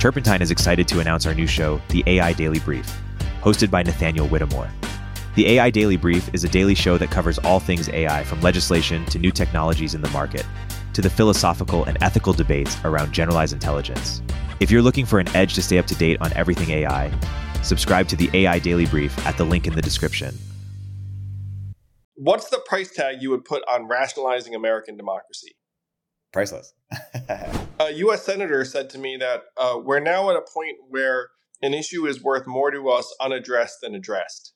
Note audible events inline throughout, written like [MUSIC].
Turpentine is excited to announce our new show, The AI Daily Brief, hosted by Nathaniel Whittemore. The AI Daily Brief is a daily show that covers all things AI from legislation to new technologies in the market to the philosophical and ethical debates around generalized intelligence. If you're looking for an edge to stay up to date on everything AI, subscribe to the AI Daily Brief at the link in the description. What's the price tag you would put on rationalizing American democracy? Priceless. A U.S. senator said to me that uh, we're now at a point where an issue is worth more to us unaddressed than addressed.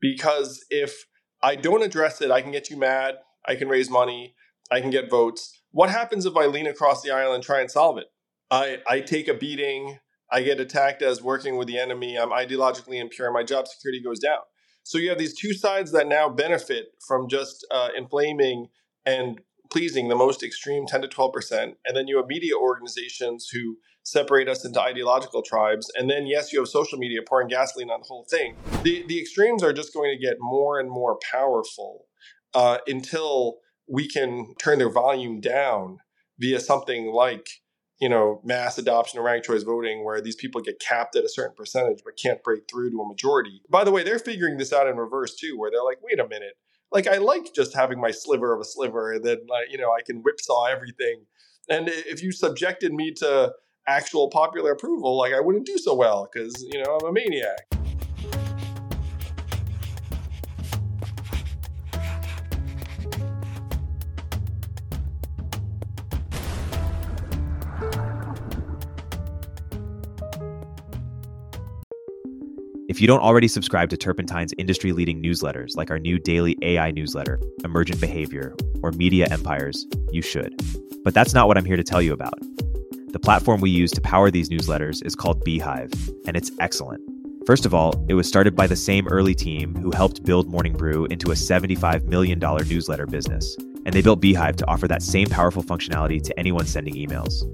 Because if I don't address it, I can get you mad, I can raise money, I can get votes. What happens if I lean across the aisle and try and solve it? I, I take a beating, I get attacked as working with the enemy, I'm ideologically impure, my job security goes down. So you have these two sides that now benefit from just uh, inflaming and pleasing the most extreme 10 to 12%. And then you have media organizations who separate us into ideological tribes. And then, yes, you have social media pouring gasoline on the whole thing. The, the extremes are just going to get more and more powerful uh, until we can turn their volume down via something like you know mass adoption of ranked choice voting where these people get capped at a certain percentage but can't break through to a majority by the way they're figuring this out in reverse too where they're like wait a minute like I like just having my sliver of a sliver, and then you know I can whipsaw everything. And if you subjected me to actual popular approval, like I wouldn't do so well because you know I'm a maniac. If you don't already subscribe to Turpentine's industry leading newsletters, like our new daily AI newsletter, Emergent Behavior, or Media Empires, you should. But that's not what I'm here to tell you about. The platform we use to power these newsletters is called beehiiv, and it's excellent. First of all, it was started by the same early team who helped build Morning Brew into a $75 million newsletter business, and they built beehiiv to offer that same powerful functionality to anyone sending emails.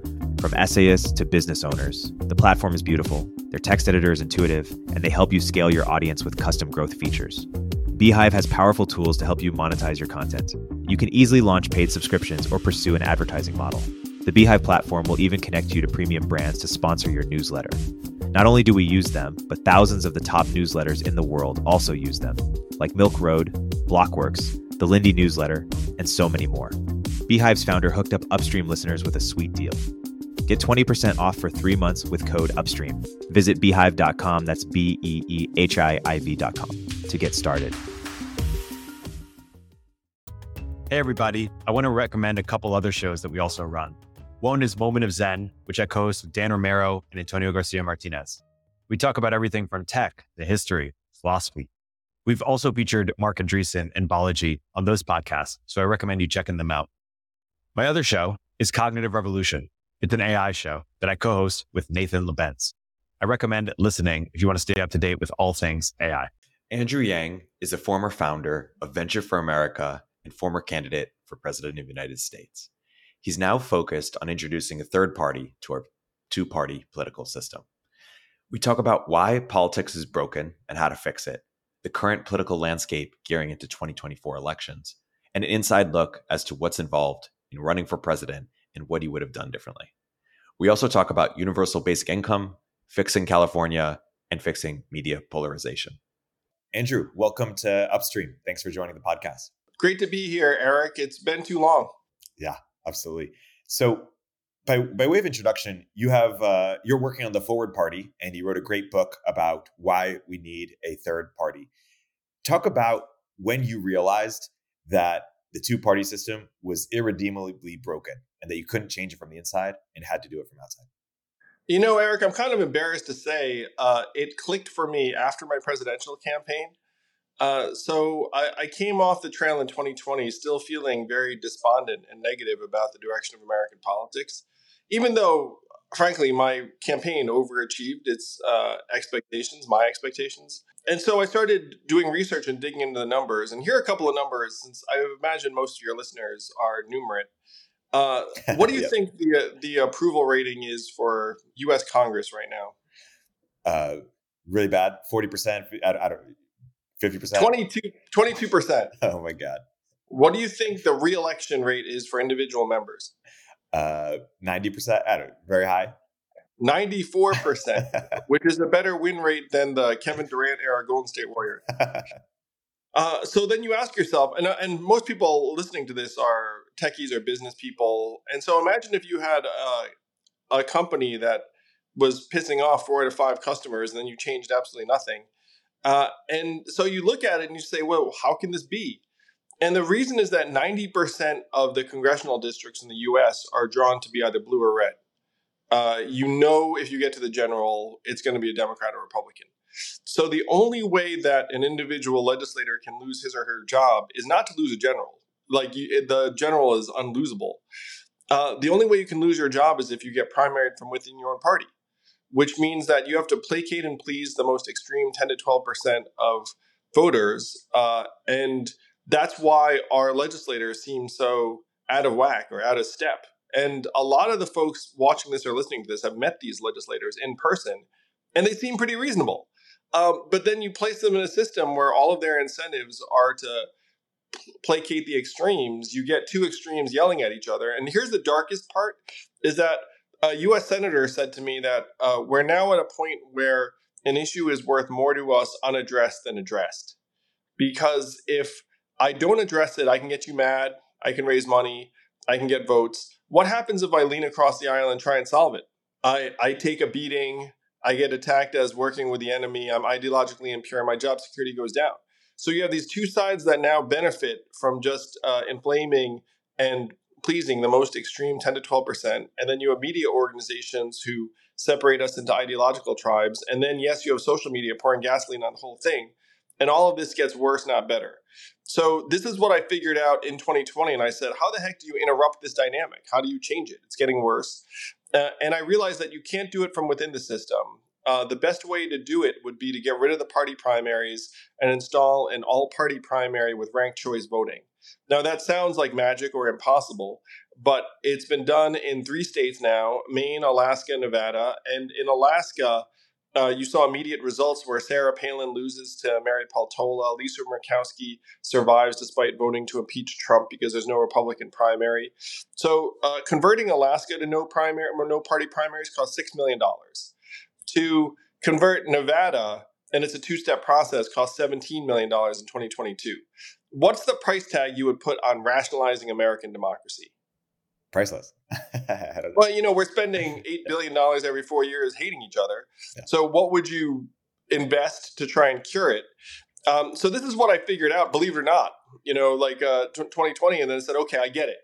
From essayists to business owners, the platform is beautiful, their text editor is intuitive, and they help you scale your audience with custom growth features. beehiiv has powerful tools to help you monetize your content. You can easily launch paid subscriptions or pursue an advertising model. The beehiiv platform will even connect you to premium brands to sponsor your newsletter. Not only do we use them, but thousands of the top newsletters in the world also use them, like Milk Road, Blockworks, the Lindy newsletter, and so many more. beehiiv's founder hooked up upstream listeners with a sweet deal. Get 20% off for three months with code UPSTREAM. Visit beehiiv.com, that's B E E H I I V.com, to get started. Hey, everybody. I want to recommend a couple other shows that we also run. One is Moment of Zen, which I co host with Dan Romero and Antonio Garcia Martinez. We talk about everything from tech to history, philosophy. We've also featured Marc Andreessen and Balaji on those podcasts, so I recommend you checking them out. My other show is Cognitive Revolution, it's an AI show that I co host with Nathan Labenz. I recommend listening if you want to stay up to date with all things AI. Andrew Yang is a former founder of Venture for America and former candidate for President of the United States. He's now focused on introducing a third party to our two party political system. We talk about why politics is broken and how to fix it, the current political landscape gearing into 2024 elections, and an inside look as to what's involved in running for president and what he would have done differently. We also talk about universal basic income, fixing California, and fixing media polarization. Andrew, welcome to Upstream. Thanks for joining the podcast. Great to be here, Erik. It's been too long. Yeah, absolutely. So, by, by way of introduction, you have uh, you're working on the Forward Party, and you wrote a great book about why we need a third party. Talk about when you realized that the two party system was irredeemably broken and that you couldn't change it from the inside and had to do it from outside? You know, Erik, I'm kind of embarrassed to say uh, it clicked for me after my presidential campaign. Uh, so I, I, came off the trail in 2020 still feeling very despondent and negative about the direction of American politics, even though, frankly, my campaign overachieved its uh, expectations, my expectations. And so I started doing research and digging into the numbers. And here are a couple of numbers, since I imagine most of your listeners are numerate. Uh, what do you [LAUGHS] yep. think the uh, the approval rating is for U.S. Congress right now? Uh, really bad. Forty percent. I, don't. Fifty percent. 22 percent. [LAUGHS] Oh my god. What do you think the reelection rate is for individual members? Uh, ninety percent. I don't. Very high. 94%, [LAUGHS] which is a better win rate than the Kevin Durant era Golden State Warriors. Uh, so then you ask yourself, and, uh, and most people listening to this are techies or business people. And so imagine if you had a, a company that was pissing off four out of five customers and then you changed absolutely nothing. Uh, and so you look at it and you say, well, how can this be? And the reason is that 90% of the congressional districts in the US are drawn to be either blue or red. Uh, you know, if you get to the general, it's going to be a Democrat or Republican. So the only way that an individual legislator can lose his or her job is not to lose a general. Like you, the general is unlosable. Uh, the only way you can lose your job is if you get primaried from within your own party, which means that you have to placate and please the most extreme 10 to 12 percent of voters, uh, and that's why our legislators seem so out of whack or out of step and a lot of the folks watching this or listening to this have met these legislators in person, and they seem pretty reasonable. Um, but then you place them in a system where all of their incentives are to placate the extremes. You get two extremes yelling at each other. And here's the darkest part: is that a U.S. senator said to me that uh, we're now at a point where an issue is worth more to us unaddressed than addressed. Because if I don't address it, I can get you mad. I can raise money. I can get votes. What happens if I lean across the aisle and try and solve it? I, I take a beating. I get attacked as working with the enemy. I'm ideologically impure. My job security goes down. So you have these two sides that now benefit from just uh, inflaming and pleasing the most extreme 10 to 12%. And then you have media organizations who separate us into ideological tribes. And then, yes, you have social media pouring gasoline on the whole thing. And all of this gets worse, not better. So this is what I figured out in 2020, and I said, "How the heck do you interrupt this dynamic? How do you change it? It's getting worse." Uh, and I realized that you can't do it from within the system. Uh, the best way to do it would be to get rid of the party primaries and install an all-party primary with ranked choice voting. Now that sounds like magic or impossible, but it's been done in three states now: Maine, Alaska, Nevada, and in Alaska uh, you saw immediate results where Sarah Palin loses to Mary Peltola. Lisa Murkowski survives despite voting to impeach Trump because there's no Republican primary. So uh, converting Alaska to no primary, or no party primaries cost six million dollars. To convert Nevada, and it's a two-step process, cost seventeen million dollars in 2022. What's the price tag you would put on rationalizing American democracy? priceless. [LAUGHS] well, you know, we're spending [LAUGHS] eight billion dollars every four years hating each other. Yeah. So, what would you invest to try and cure it? Um, so, this is what I figured out. Believe it or not, you know, like uh, 2020, and then I said, okay, I get it.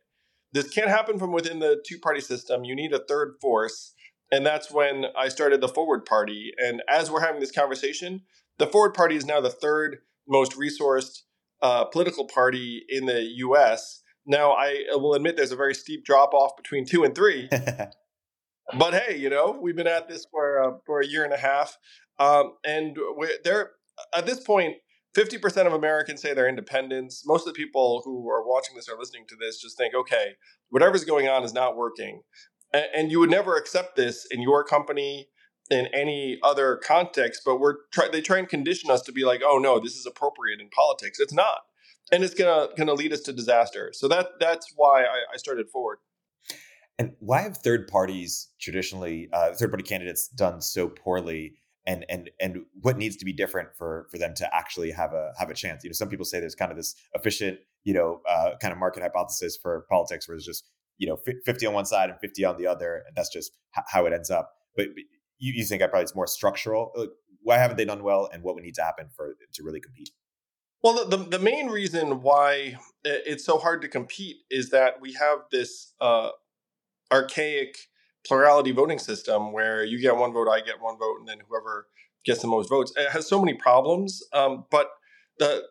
This can't happen from within the two-party system. You need a third force, and that's when I started the Forward Party. And as we're having this conversation, the Forward Party is now the third most resourced uh, political party in the U.S. Now, I will admit there's a very steep drop off between two and three. [LAUGHS] but hey, you know, we've been at this for uh, for a year and a half, um, and there at this point, point, fifty percent of Americans say they're independents. Most of the people who are watching this or listening to this just think, okay, whatever's going on is not working, and, you would never accept this in your company in any other context. But we're try- they try and condition us to be like, oh no, this is appropriate in politics. It's not and it's gonna gonna lead us to disaster. So that that's why I, I started forward. And why have third parties traditionally, uh, third party candidates, done so poorly? And and and what needs to be different for for them to actually have a have a chance? You know, some people say there's kind of this efficient, you know, uh, kind of market hypothesis for politics where it's just you know 50 on one side and 50 on the other, and that's just how it ends up. But, you, you think I probably it's more structural. Like, why haven't they done well, and what would need to happen for to really compete? Well, the, the main reason why it's so hard to compete is that we have this uh, archaic plurality voting system where you get one vote, I get one vote, and then whoever gets the most votes. It has so many problems, um, but the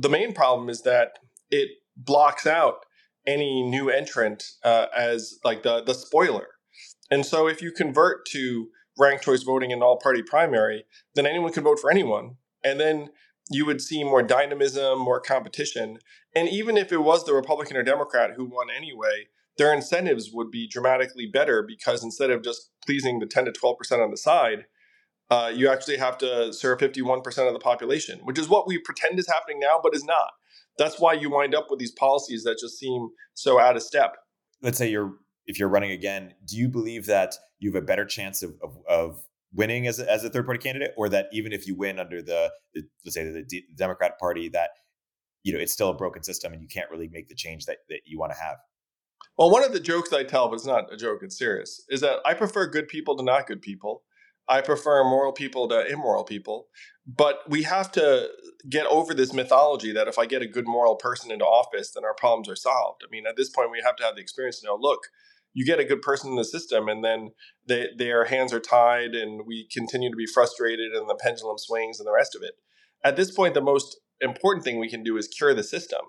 the main problem is that it blocks out any new entrant uh, as like the the spoiler. And so, if you convert to ranked choice voting in all party primary, then anyone can vote for anyone, and then you would see more dynamism, more competition. And even if it was the Republican or Democrat who won anyway, their incentives would be dramatically better because instead of just pleasing the 10 to 12% on the side, uh, you actually have to serve 51% of the population, which is what we pretend is happening now, but is not. That's why you wind up with these policies that just seem so out of step. Let's say you're if you're running again, do you believe that you have a better chance of, of, of winning as a, as a third party candidate, or that even if you win under the, the let's say the D- Democrat Party, that you know it's still a broken system and you can't really make the change that, that you want to have? Well, one of the jokes I tell, but it's not a joke, it's serious, is that I prefer good people to not good people. I prefer moral people to immoral people. But we have to get over this mythology that if I get a good moral person into office, then our problems are solved. I mean, at this point, we have to have the experience to know look, you get a good person in the system, and then they, their hands are tied, and we continue to be frustrated, and the pendulum swings, and the rest of it. At this point, the most important thing we can do is cure the system.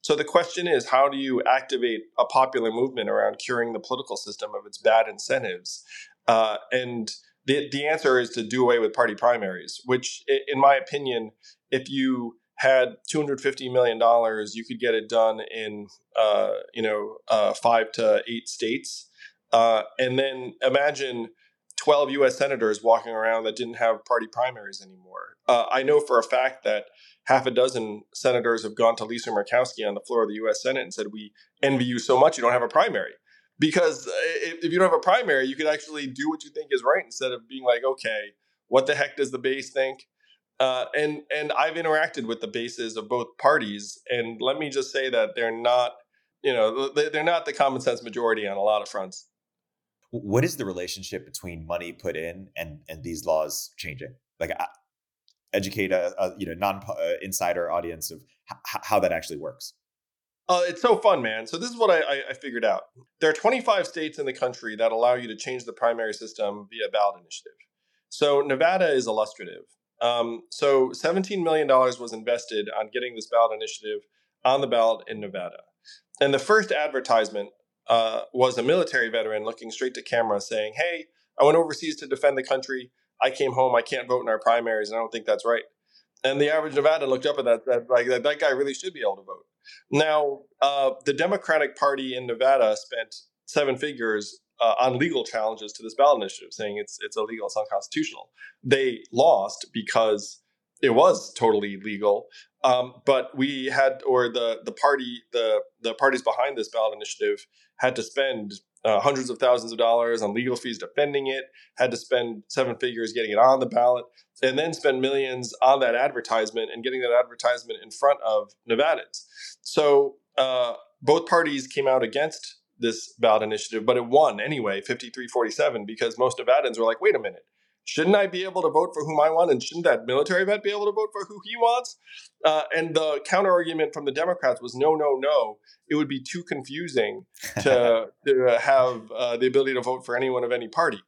So the question is, how do you activate a popular movement around curing the political system of its bad incentives? Uh, and the, the answer is to do away with party primaries, which, in my opinion, if you had 250 million dollars, you could get it done in uh, you know uh, five to eight states, uh, and then imagine 12 U.S. senators walking around that didn't have party primaries anymore. Uh, I know for a fact that half a dozen senators have gone to Lisa Murkowski on the floor of the U.S. Senate and said, "We envy you so much you don't have a primary." Because uh, if, you don't have a primary, you can actually do what you think is right instead of being like, "Okay, what the heck does the base think?" Uh, and and I've interacted with the bases of both parties, and let me just say that they're not, you know, they're not the common sense majority on a lot of fronts. What is the relationship between money put in and and these laws changing? Like, educate a, a you know non uh, insider audience of h- how that actually works. Uh, it's so fun, man. So this is what I, I, figured out. There are 25 states in the country that allow you to change the primary system via ballot initiative. So Nevada is illustrative. Um, so $17 million was invested on getting this ballot initiative on the ballot in Nevada. And the first advertisement uh, was a military veteran looking straight to camera saying, Hey, I went overseas to defend the country. I came home. I can't vote in our primaries. And I don't think that's right. And the average Nevada looked up at that, that like that guy really should be able to vote. Now, uh, the Democratic Party in Nevada spent seven figures uh, on legal challenges to this ballot initiative, saying it's it's illegal, it's unconstitutional. They lost because it was totally legal. Um, but we had, or the the party, the the parties behind this ballot initiative had to spend uh, hundreds of thousands of dollars on legal fees defending it, had to spend seven figures getting it on the ballot, and then spend millions on that advertisement and getting that advertisement in front of Nevadans. So uh, both parties came out against this ballot initiative, but it won anyway, 53 47, because most Nevadans were like, wait a minute, shouldn't I be able to vote for whom I want? And shouldn't that military vet be able to vote for who he wants? Uh, and the counter argument from the Democrats was no, no, no. It would be too confusing [LAUGHS] to, to have uh, the ability to vote for anyone of any party.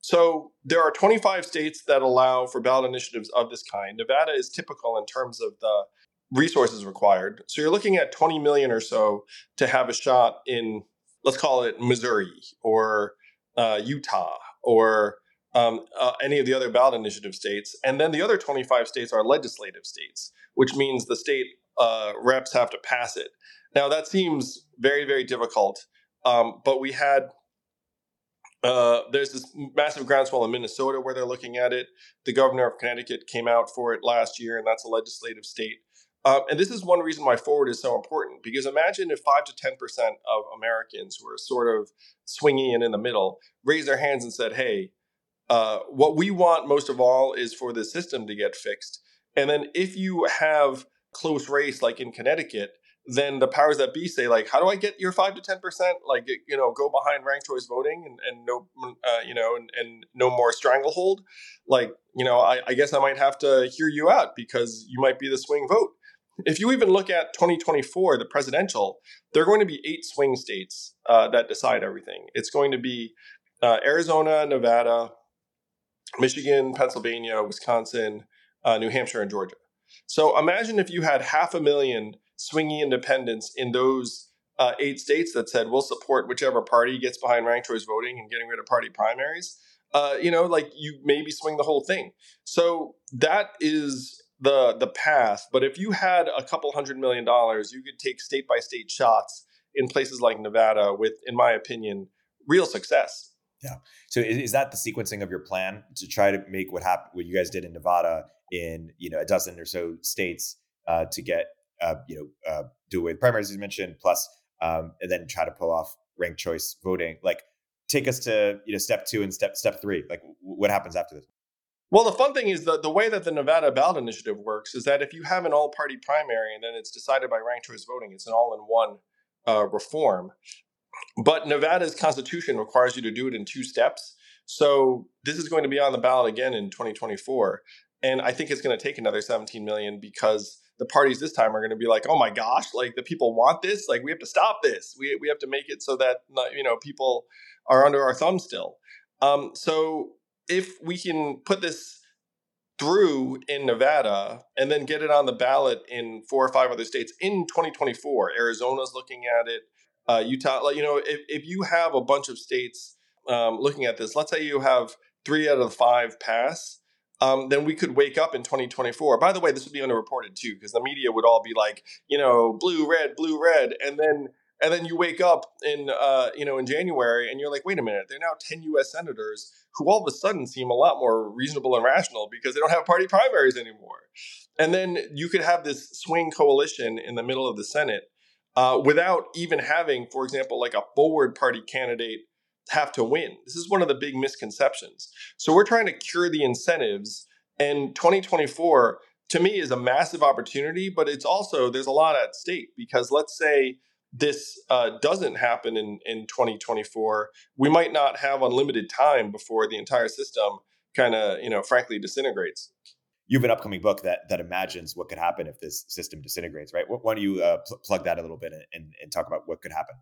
So there are 25 states that allow for ballot initiatives of this kind. Nevada is typical in terms of the resources required. So you're looking at 20 million or so to have a shot in, let's call it Missouri or uh, Utah or um, uh, any of the other ballot initiative states. And then the other 25 states are legislative states, which means the state uh, reps have to pass it. Now, that seems very, very difficult. Um, but we had, uh, there's this massive groundswell in Minnesota where they're looking at it. The governor of Connecticut came out for it last year, and that's a legislative state. Um, and this is one reason why forward is so important because imagine if 5 to 10% of Americans who are sort of swingy and in the middle raised their hands and said, hey, uh, what we want most of all is for the system to get fixed. And then if you have close race like in Connecticut, then the powers that be say like, how do I get your five to ten percent? Like, you know, go behind ranked choice voting and, and no, uh, you know, and, and no more stranglehold. Like, you know, I, I guess I might have to hear you out because you might be the swing vote. If you even look at 2024, the presidential, there are going to be eight swing states uh, that decide everything. It's going to be uh, Arizona, Nevada, Michigan, Pennsylvania, Wisconsin, uh, New Hampshire, and Georgia. So imagine if you had half a million swingy independents in those uh, eight states that said we'll support whichever party gets behind ranked choice voting and getting rid of party primaries. Uh, you know, like you maybe swing the whole thing. So that is the the path. But if you had a couple hundred million dollars, you could take state by state shots in places like Nevada with, in my opinion, real success. Yeah. So is, is, that the sequencing of your plan to try to make what happened, what you guys did in Nevada in you know a dozen or so states uh, to get uh, you know uh, do away with primaries as you mentioned, plus um, and then try to pull off ranked choice voting. Like, take us to you know step two and step step three. Like, what happens after this? Well, the fun thing is that the way that the Nevada ballot initiative works is that if you have an all party primary and then it's decided by ranked choice voting, it's an all in one uh, reform. But Nevada's constitution requires you to do it in two steps. So this is going to be on the ballot again in 2024. And I think it's going to take another 17 million because the parties this time are going to be like, oh my gosh, like the people want this. Like we have to stop this. We, we have to make it so that, you know, people are under our thumb still. Um, so if we can put this through in Nevada and then get it on the ballot in four or five other states in 2024, Arizona's looking at it, uh, Utah, you know, if, if you have a bunch of states um, looking at this, let's say you have three out of five pass, um, then we could wake up in 2024. By the way, this would be underreported too, because the media would all be like, you know, blue, red, blue, red, and then and then you wake up in uh, you know in January and you're like, wait a minute, they're now 10 U.S. senators who all of a sudden seem a lot more reasonable and rational because they don't have party primaries anymore. And then you could have this swing coalition in the middle of the Senate uh, without even having, for example, like a forward party candidate have to win. This is one of the big misconceptions. So we're trying to cure the incentives, and 2024 to me is a massive opportunity, but it's also there's a lot at stake because let's say this uh, doesn't happen in, in 2024, we might not have unlimited time before the entire system kind of, you know, frankly disintegrates. You have an upcoming book that that imagines what could happen if this system disintegrates, right? Why don't you uh, pl- plug that a little bit and, and talk about what could happen?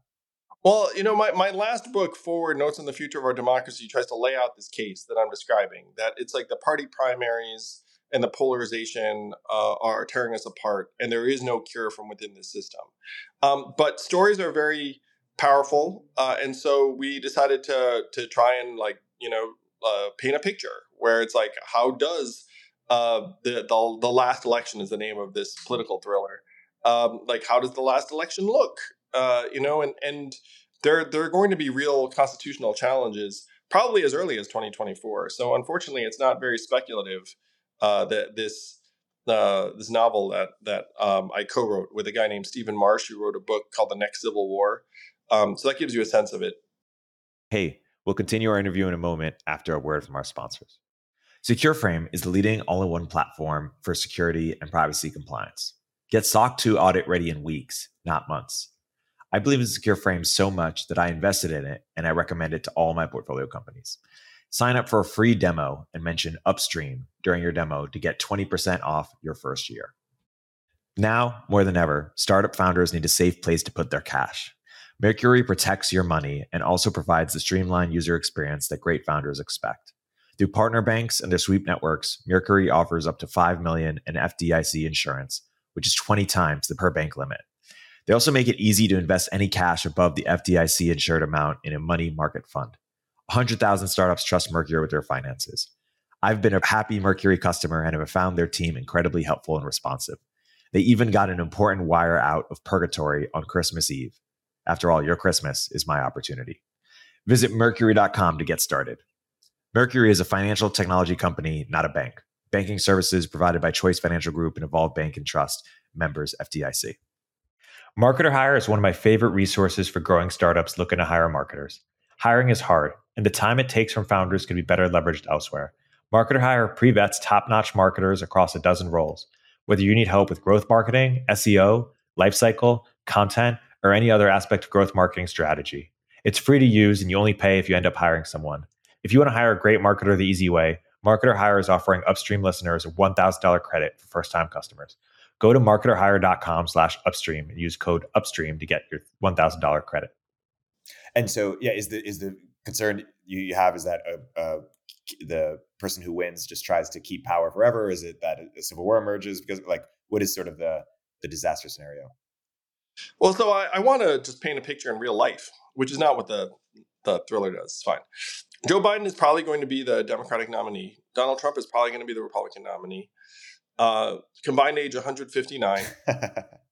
Well, you know, my, my last book, Forward Notes on the Future of Our Democracy, tries to lay out this case that I'm describing that it's like the party primaries and the polarization uh, are tearing us apart, and there is no cure from within the system. Um, but stories are very powerful, uh, and so we decided to to try and like you know uh, paint a picture where it's like how does uh, the, the the last election is the name of this political thriller. Um, like how does the last election look? Uh, you know, and and there there are going to be real constitutional challenges probably as early as 2024. So unfortunately, it's not very speculative uh, that this uh, this novel that that um, I co-wrote with a guy named Stephen Marche, who wrote a book called The Next Civil War. Um, so that gives you a sense of it. Hey, we'll continue our interview in a moment after a word from our sponsors. SecureFrame is the leading all-in-one platform for security and privacy compliance. Get SOC 2 audit ready in weeks, not months. I believe in SecureFrame so much that I invested in it and I recommend it to all my portfolio companies. Sign up for a free demo and mention Upstream during your demo to get 20% off your first year. Now, more than ever, startup founders need a safe place to put their cash. Mercury protects your money and also provides the streamlined user experience that great founders expect. Through partner banks and their sweep networks, Mercury offers up to 5 million in FDIC insurance, which is 20 times the per bank limit. They also make it easy to invest any cash above the FDIC insured amount in a money market fund. 100,000 startups trust Mercury with their finances. I've been a happy Mercury customer and have found their team incredibly helpful and responsive. They even got an important wire out of purgatory on Christmas Eve. After all, your Christmas is my opportunity. Visit Mercury.com to get started. Mercury is a financial technology company, not a bank. Banking services provided by Choice Financial Group and Evolve Bank and Trust, members FDIC. Marketer Hire is one of my favorite resources for growing startups looking to hire marketers. Hiring is hard, and the time it takes from founders can be better leveraged elsewhere. Marketer Hire pre vets top notch marketers across a dozen roles. Whether you need help with growth marketing, SEO, lifecycle, content, or any other aspect of growth marketing strategy, it's free to use and you only pay if you end up hiring someone. If you want to hire a great marketer the easy way, Marketer Hire is offering upstream listeners a $1,000 credit for first time customers. Go to marketerhire.com slash upstream and use code upstream to get your $1,000 credit. And so, yeah, is the is the concern you, you have is that uh, uh, the person who wins just tries to keep power forever? Is it that a civil war emerges? Because like, what is sort of the the disaster scenario? Well, so I, I want to just paint a picture in real life, which is not what the the thriller does. It's fine. Joe Biden is probably going to be the Democratic nominee. Donald Trump is probably going to be the Republican nominee. Uh, combined age 159. [LAUGHS]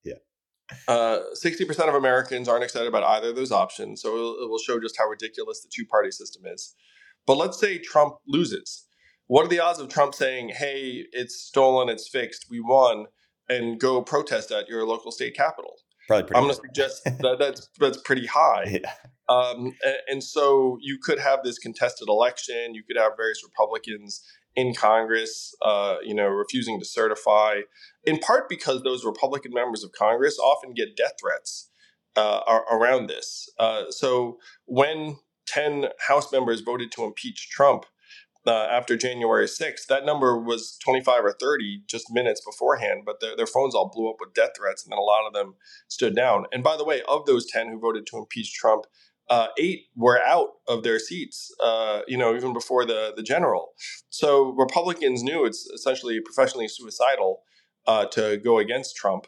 yeah. Uh, 60% of Americans aren't excited about either of those options. So it will show just how ridiculous the two party system is. But let's say Trump loses. What are the odds of Trump saying, hey, it's stolen, it's fixed, we won, and go protest at your local state capital? Probably I'm going to suggest [LAUGHS] that that's, that's pretty high. Yeah. Um, and, and so you could have this contested election. You could have various Republicans in Congress, uh, you know, refusing to certify, in part because those Republican members of Congress often get death threats uh, around this. Uh, so when 10 House members voted to impeach Trump uh, after January 6th, that number was 25 or 30 just minutes beforehand, but their, their phones all blew up with death threats, and then a lot of them stood down. And by the way, of those 10 who voted to impeach Trump, uh, eight were out of their seats, uh, you know, even before the, the general. So Republicans knew it's essentially professionally suicidal uh, to go against Trump.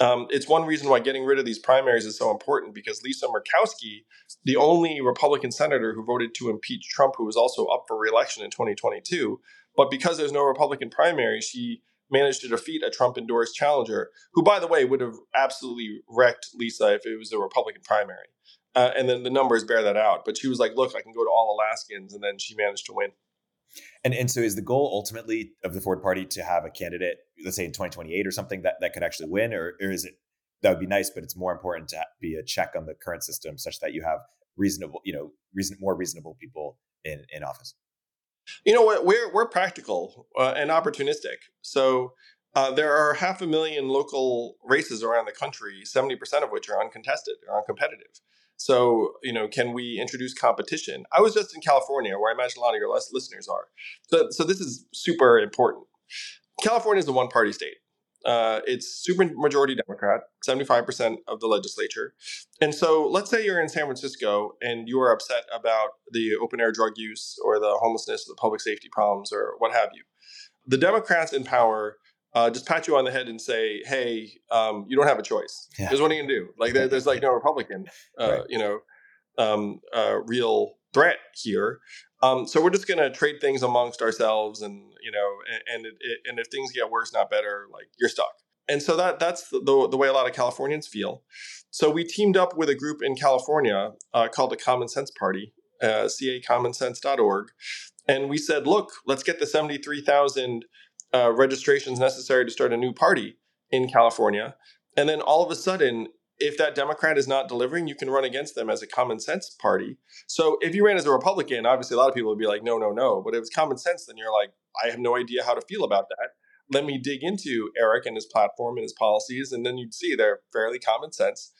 Um, it's one reason why getting rid of these primaries is so important because Lisa Murkowski, the only Republican senator who voted to impeach Trump, who was also up for reelection in 2022, but because there's no Republican primary, she managed to defeat a Trump endorsed challenger, who, by the way, would have absolutely wrecked Lisa if it was a Republican primary. Uh, and then the numbers bear that out. But she was like, look, I can go to all Alaskans. And then she managed to win. And and so is the goal ultimately of the Forward Party to have a candidate, let's say in 2028 or something that, that could actually win, or, or is it that would be nice, but it's more important to be a check on the current system such that you have reasonable, you know, reason more reasonable people in in office. You know what? We're we're practical uh, and opportunistic. So uh, there are half a million local races around the country, 70% of which are uncontested or uncompetitive. So, you know, can we introduce competition? I was just in California, where I imagine a lot of your listeners are. So, so this is super important. California is a one party state. Uh, it's super majority Democrat, 75% of the legislature. And so let's say you're in San Francisco and you are upset about the open air drug use or the homelessness, or the public safety problems, or what have you. The Democrats in power uh, just pat you on the head and say, "Hey, um, you don't have a choice. Yeah. Here's what are you gonna do?" Like there, there's like no [LAUGHS] Republican, uh, right. you know, um, uh, real threat here. Um, so we're just gonna trade things amongst ourselves, and you know, and and, it, it, and if things get worse, not better, like you're stuck. And so that that's the, the, the way a lot of Californians feel. So we teamed up with a group in California uh, called the Common Sense Party, uh, cacommonsense.org, and we said, look, let's get the seventy three thousand uh, registrations necessary to start a new party in California. And then all of a sudden, if that Democrat is not delivering, you can run against them as a common sense party. So if you ran as a Republican, obviously a lot of people would be like, no, no, no. But if it's common sense, then you're like, I have no idea how to feel about that. Let me dig into Erik and his platform and his policies, and then you'd see they're fairly common sense.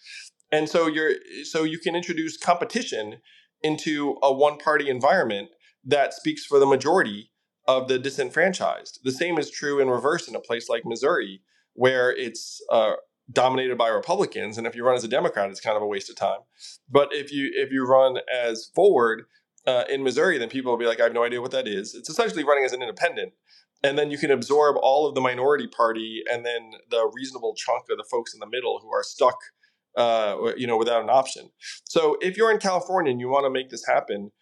And so you're so you can introduce competition into a one party environment that speaks for the majority of the disenfranchised. The same is true in reverse in a place like Missouri, where it's uh, dominated by Republicans, and if you run as a Democrat, it's kind of a waste of time. But if you if you run as forward uh, in Missouri, then people will be like, I have no idea what that is. It's essentially running as an independent, and then you can absorb all of the minority party and then the reasonable chunk of the folks in the middle who are stuck, uh, you know, without an option. So if you're in California and you want to make this happen,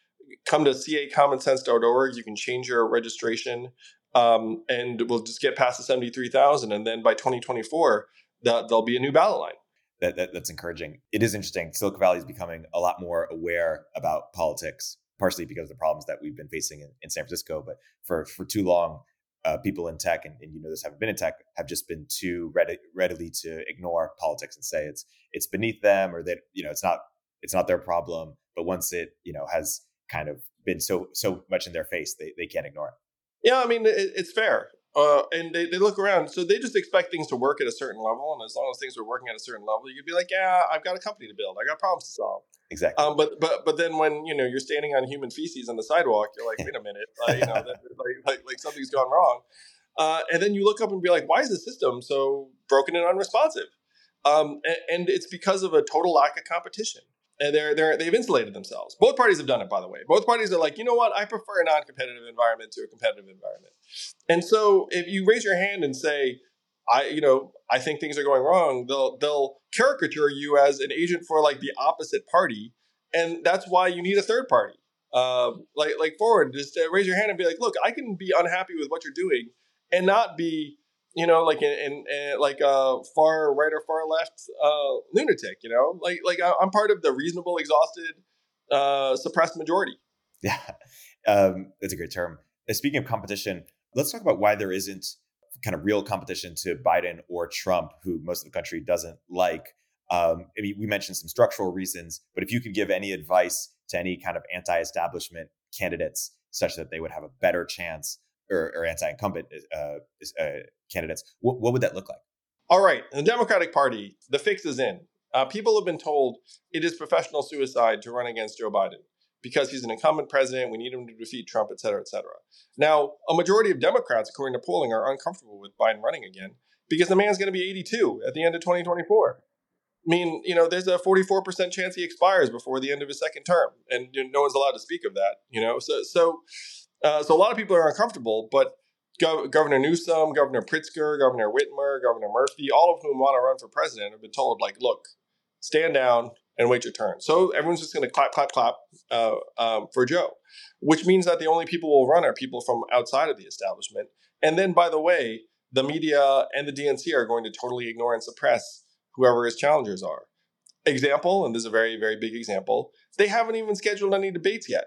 come to cacommonsense.org. You can change your registration, um, and we'll just get past the seventy-three thousand, and then by twenty twenty-four, there'll be a new ballot line. That, that, that's encouraging. It is interesting. Silicon Valley is becoming a lot more aware about politics, partially because of the problems that we've been facing in, in San Francisco. But for for too long, uh, people in tech, and, and, you know this, haven't been in tech, have just been too ready, readily to ignore politics and say it's it's beneath them or that you know it's not it's not their problem. But once it you know has kind of been so so much in their face they, they can't ignore it. Yeah i mean it, it's fair uh, and they, they look around so they just expect things to work at a certain level and as long as things are working at a certain level you'd be like yeah i've got a company to build i got problems to solve. Exactly. Um, but but but then when you know you're standing on human feces on the sidewalk you're like wait a minute [LAUGHS] uh, you know that, like, like, like something's gone wrong. Uh, and then you look up and be like why is the system so broken and unresponsive? Um, and, and it's because of a total lack of competition they're they're they've insulated themselves. Both parties have done it, by the way. Both parties are like, you know what? I prefer a non-competitive environment to a competitive environment. And so, if you raise your hand and say, I, you know, I think things are going wrong, they'll they'll caricature you as an agent for like the opposite party, and that's why you need a third party. Uh, like like forward, just uh, raise your hand and be like, look, I can be unhappy with what you're doing and not be you know, like in, in, in, like a far right or far left uh, lunatic. You know, like like I'm part of the reasonable, exhausted, uh, suppressed majority. [LAUGHS] Yeah, um, that's a great term. Speaking of competition, let's talk about why there isn't kind of real competition to Biden or Trump, who most of the country doesn't like. Um, I mean, we mentioned some structural reasons, but if you could give any advice to any kind of anti-establishment candidates, such that they would have a better chance, or, or anti-incumbent uh, uh, candidates, what, what would that look like? All right, the Democratic Party, the fix is in. Uh, people have been told it is professional suicide to run against Joe Biden because he's an incumbent president. We need him to defeat Trump, et cetera, et cetera. Now, a majority of Democrats, according to polling, are uncomfortable with Biden running again because the man's going to be 82 at the end of 2024. I mean, you know, there's a 44% chance he expires before the end of his second term, and you know, no one's allowed to speak of that. You know, so so uh, so a lot of people are uncomfortable, but Gov- Governor Newsom, Governor Pritzker, Governor Whitmer, Governor Murphy, all of whom want to run for president, have been told like, look, stand down and wait your turn. So everyone's just going to clap, clap, clap uh, um, for Joe, which means that the only people who will run are people from outside of the establishment. And then, by the way, the media and the DNC are going to totally ignore and suppress whoever his challengers are. Example, and this is a very, very big example, they haven't even scheduled any debates yet.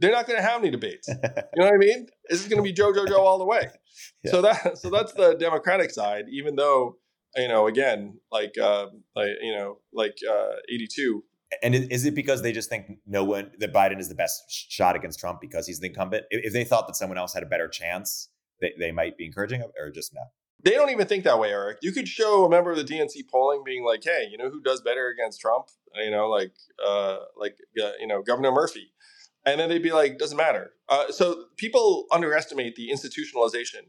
They're not going to have any debates. [LAUGHS] you know what I mean? This is going to be Joe, Joe, Joe all the way. [LAUGHS] Yeah. So that, so that's the Democratic side. Even though, you know, again, like, uh, like you know, like uh, eighty two. And is it because they just think no one that Biden is the best shot against Trump because he's the incumbent? If they thought that someone else had a better chance, they, they might be encouraging, or just no? They don't even think that way, Erik. You could show a member of the DNC polling being like, "Hey, you know who does better against Trump? You know, like, uh, like, uh, you know, Governor Murphy," and then they'd be like, "Doesn't matter." Uh, so people underestimate the institutionalization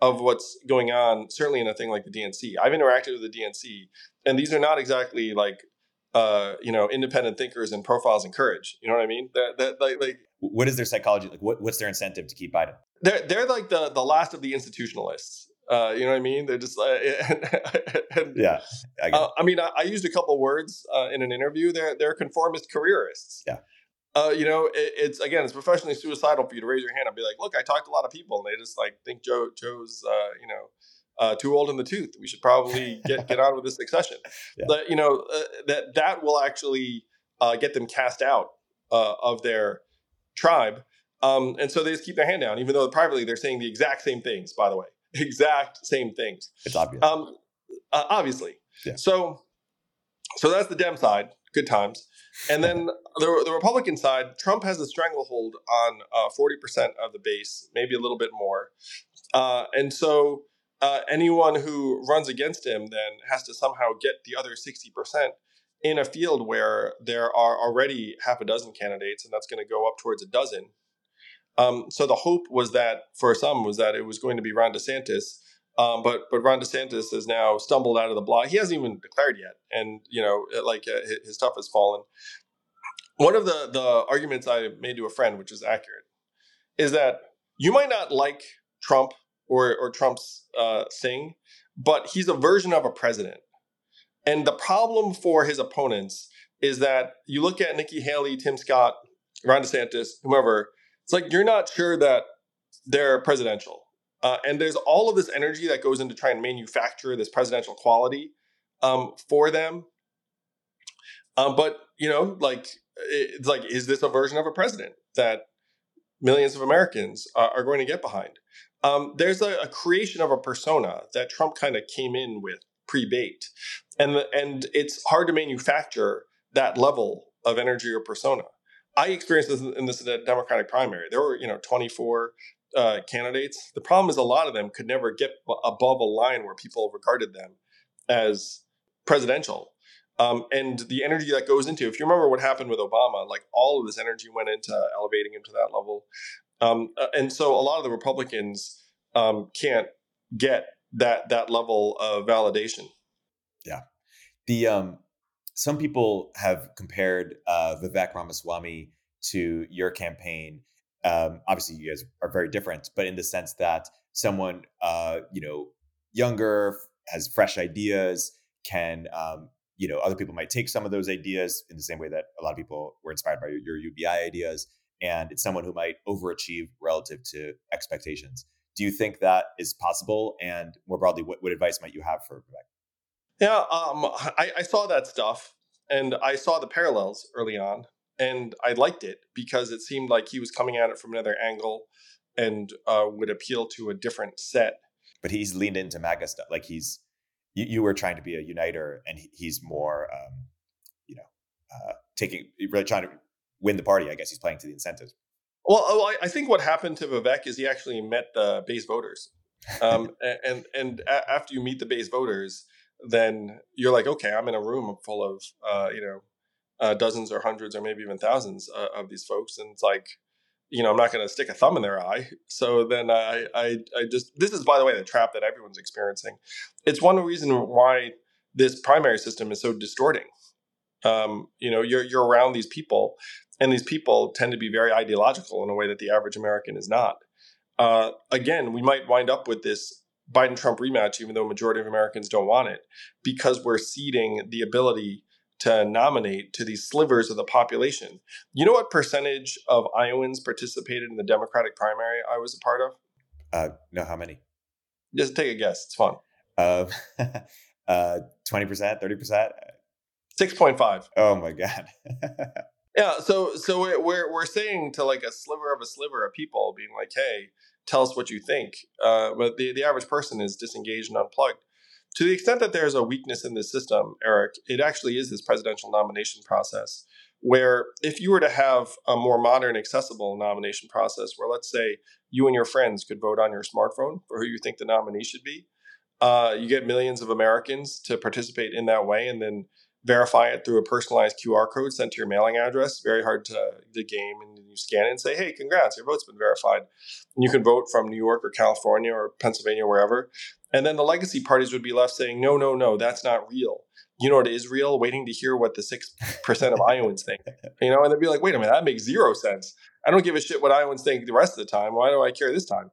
of what's going on. Certainly in a thing like the DNC, I've interacted with the DNC, and these are not exactly like, uh, you know, independent thinkers and profiles and courage. You know what I mean? That, that like, like, what is their psychology? Like, what, what's their incentive to keep Biden? They're they're like the the last of the institutionalists uh, you know what I mean? They're just like, and, [LAUGHS] and, yeah. I, uh, I mean, I, I, used a couple words uh, in an interview. They're they're conformist careerists. Yeah. Uh, you know, it, it's again, it's professionally suicidal for you to raise your hand and be like, "Look, I talked to a lot of people, and they just like think Joe Joe's, uh, you know, uh, too old in the tooth. We should probably get get on with this succession." [LAUGHS] Yeah. But you know, that that will actually get them cast out of their tribe. Um, and so they just keep their hand down, even though privately they're saying the exact same things. By the way, [LAUGHS] exact same things. It's obvious. Um, uh, obviously. Yeah. So, so that's the Dem side. Good times. And then the, the Republican side, Trump has a stranglehold on uh, 40% of the base, maybe a little bit more. Uh, and so uh, anyone who runs against him then has to somehow get the other 60% in a field where there are already half a dozen candidates, and that's going to go up towards a dozen. Um, so the hope was that for some was that it was going to be Ron DeSantis, um, but but Ron DeSantis has now stumbled out of the block. He hasn't even declared yet, and you know, like uh, his stuff has fallen. One of the the arguments I made to a friend, which is accurate, is that you might not like Trump or or Trump's uh, thing, but he's a version of a president. And the problem for his opponents is that you look at Nikki Haley, Tim Scott, Ron DeSantis, whomever, it's like you're not sure that they're presidential. Uh, and there's all of this energy that goes into trying to manufacture this presidential quality um, for them. Um, but you know, like it's like, is this a version of a president that millions of Americans uh, are going to get behind? Um, there's a, a, creation of a persona that Trump kind of came in with pre-bait, and the, and it's hard to manufacture that level of energy or persona. I experienced this in this Democratic primary. There were, you know, 24 uh, candidates. The problem is a lot of them could never get above a line where people regarded them as presidential. Um, and the energy that goes into, if you remember what happened with Obama, like all of this energy went into elevating him to that level. Um, uh, and so a lot of the Republicans um, can't get that that level of validation. Yeah. The um some people have compared uh, Vivek Ramaswamy to your campaign. Um, obviously, you guys are very different, but in the sense that someone, uh, you know, younger has fresh ideas, can, um, you know, other people might take some of those ideas in the same way that a lot of people were inspired by your, your UBI ideas, and it's someone who might overachieve relative to expectations. Do you think that is possible? And more broadly, what, what advice might you have for Vivek? Yeah, um, I, I saw that stuff and I saw the parallels early on, and I liked it because it seemed like he was coming at it from another angle and uh, would appeal to a different set. But he's leaned into MAGA stuff, like he's you, you were trying to be a uniter, and he, he's more, um, you know, uh, taking really trying to win the party. I guess he's playing to the incentives. Well, oh, I think what happened to Vivek is he actually met the base voters, um, [LAUGHS] and and after you meet the base voters, then you're like, okay, I'm in a room full of uh, you know uh, dozens or hundreds or maybe even thousands uh, of these folks, and it's like, you know, I'm not going to stick a thumb in their eye. So then I, I, I just this is by the way the trap that everyone's experiencing. It's one reason why this primary system is so distorting. Um, you know, you're you're around these people, and these people tend to be very ideological in a way that the average American is not. Uh, again, we might wind up with this Biden Trump rematch, even though a majority of Americans don't want it, because we're ceding the ability to nominate to these slivers of the population. You know what percentage of Iowans participated in the Democratic primary I was a part of? Uh, no, how many? Just take a guess. It's fun. [LAUGHS] Uh, uh, 20%, 30%? 6.5. Oh my God. [LAUGHS] yeah. So, so we're, we're saying to like a sliver of a sliver of people being like, Hey, tell us what you think. Uh, but the, the average person is disengaged and unplugged to the extent that there's a weakness in the system, Erik, it actually is this presidential nomination process where if you were to have a more modern, accessible nomination process where, let's say, you and your friends could vote on your smartphone for who you think the nominee should be, uh, you get millions of Americans to participate in that way and then verify it through a personalized QR code sent to your mailing address. Very hard to, to game, and you scan it and say, "Hey, congrats, your vote's been verified." And you can vote from New York or California or Pennsylvania, or wherever. And then the legacy parties would be left saying, "No, no, no, that's not real." You know what is real? Waiting to hear what the six percent of [LAUGHS] Iowans think. You know, and they'd be like, "Wait a minute, that makes zero sense. I don't give a shit what Iowans think the rest of the time. Why do I care this time?"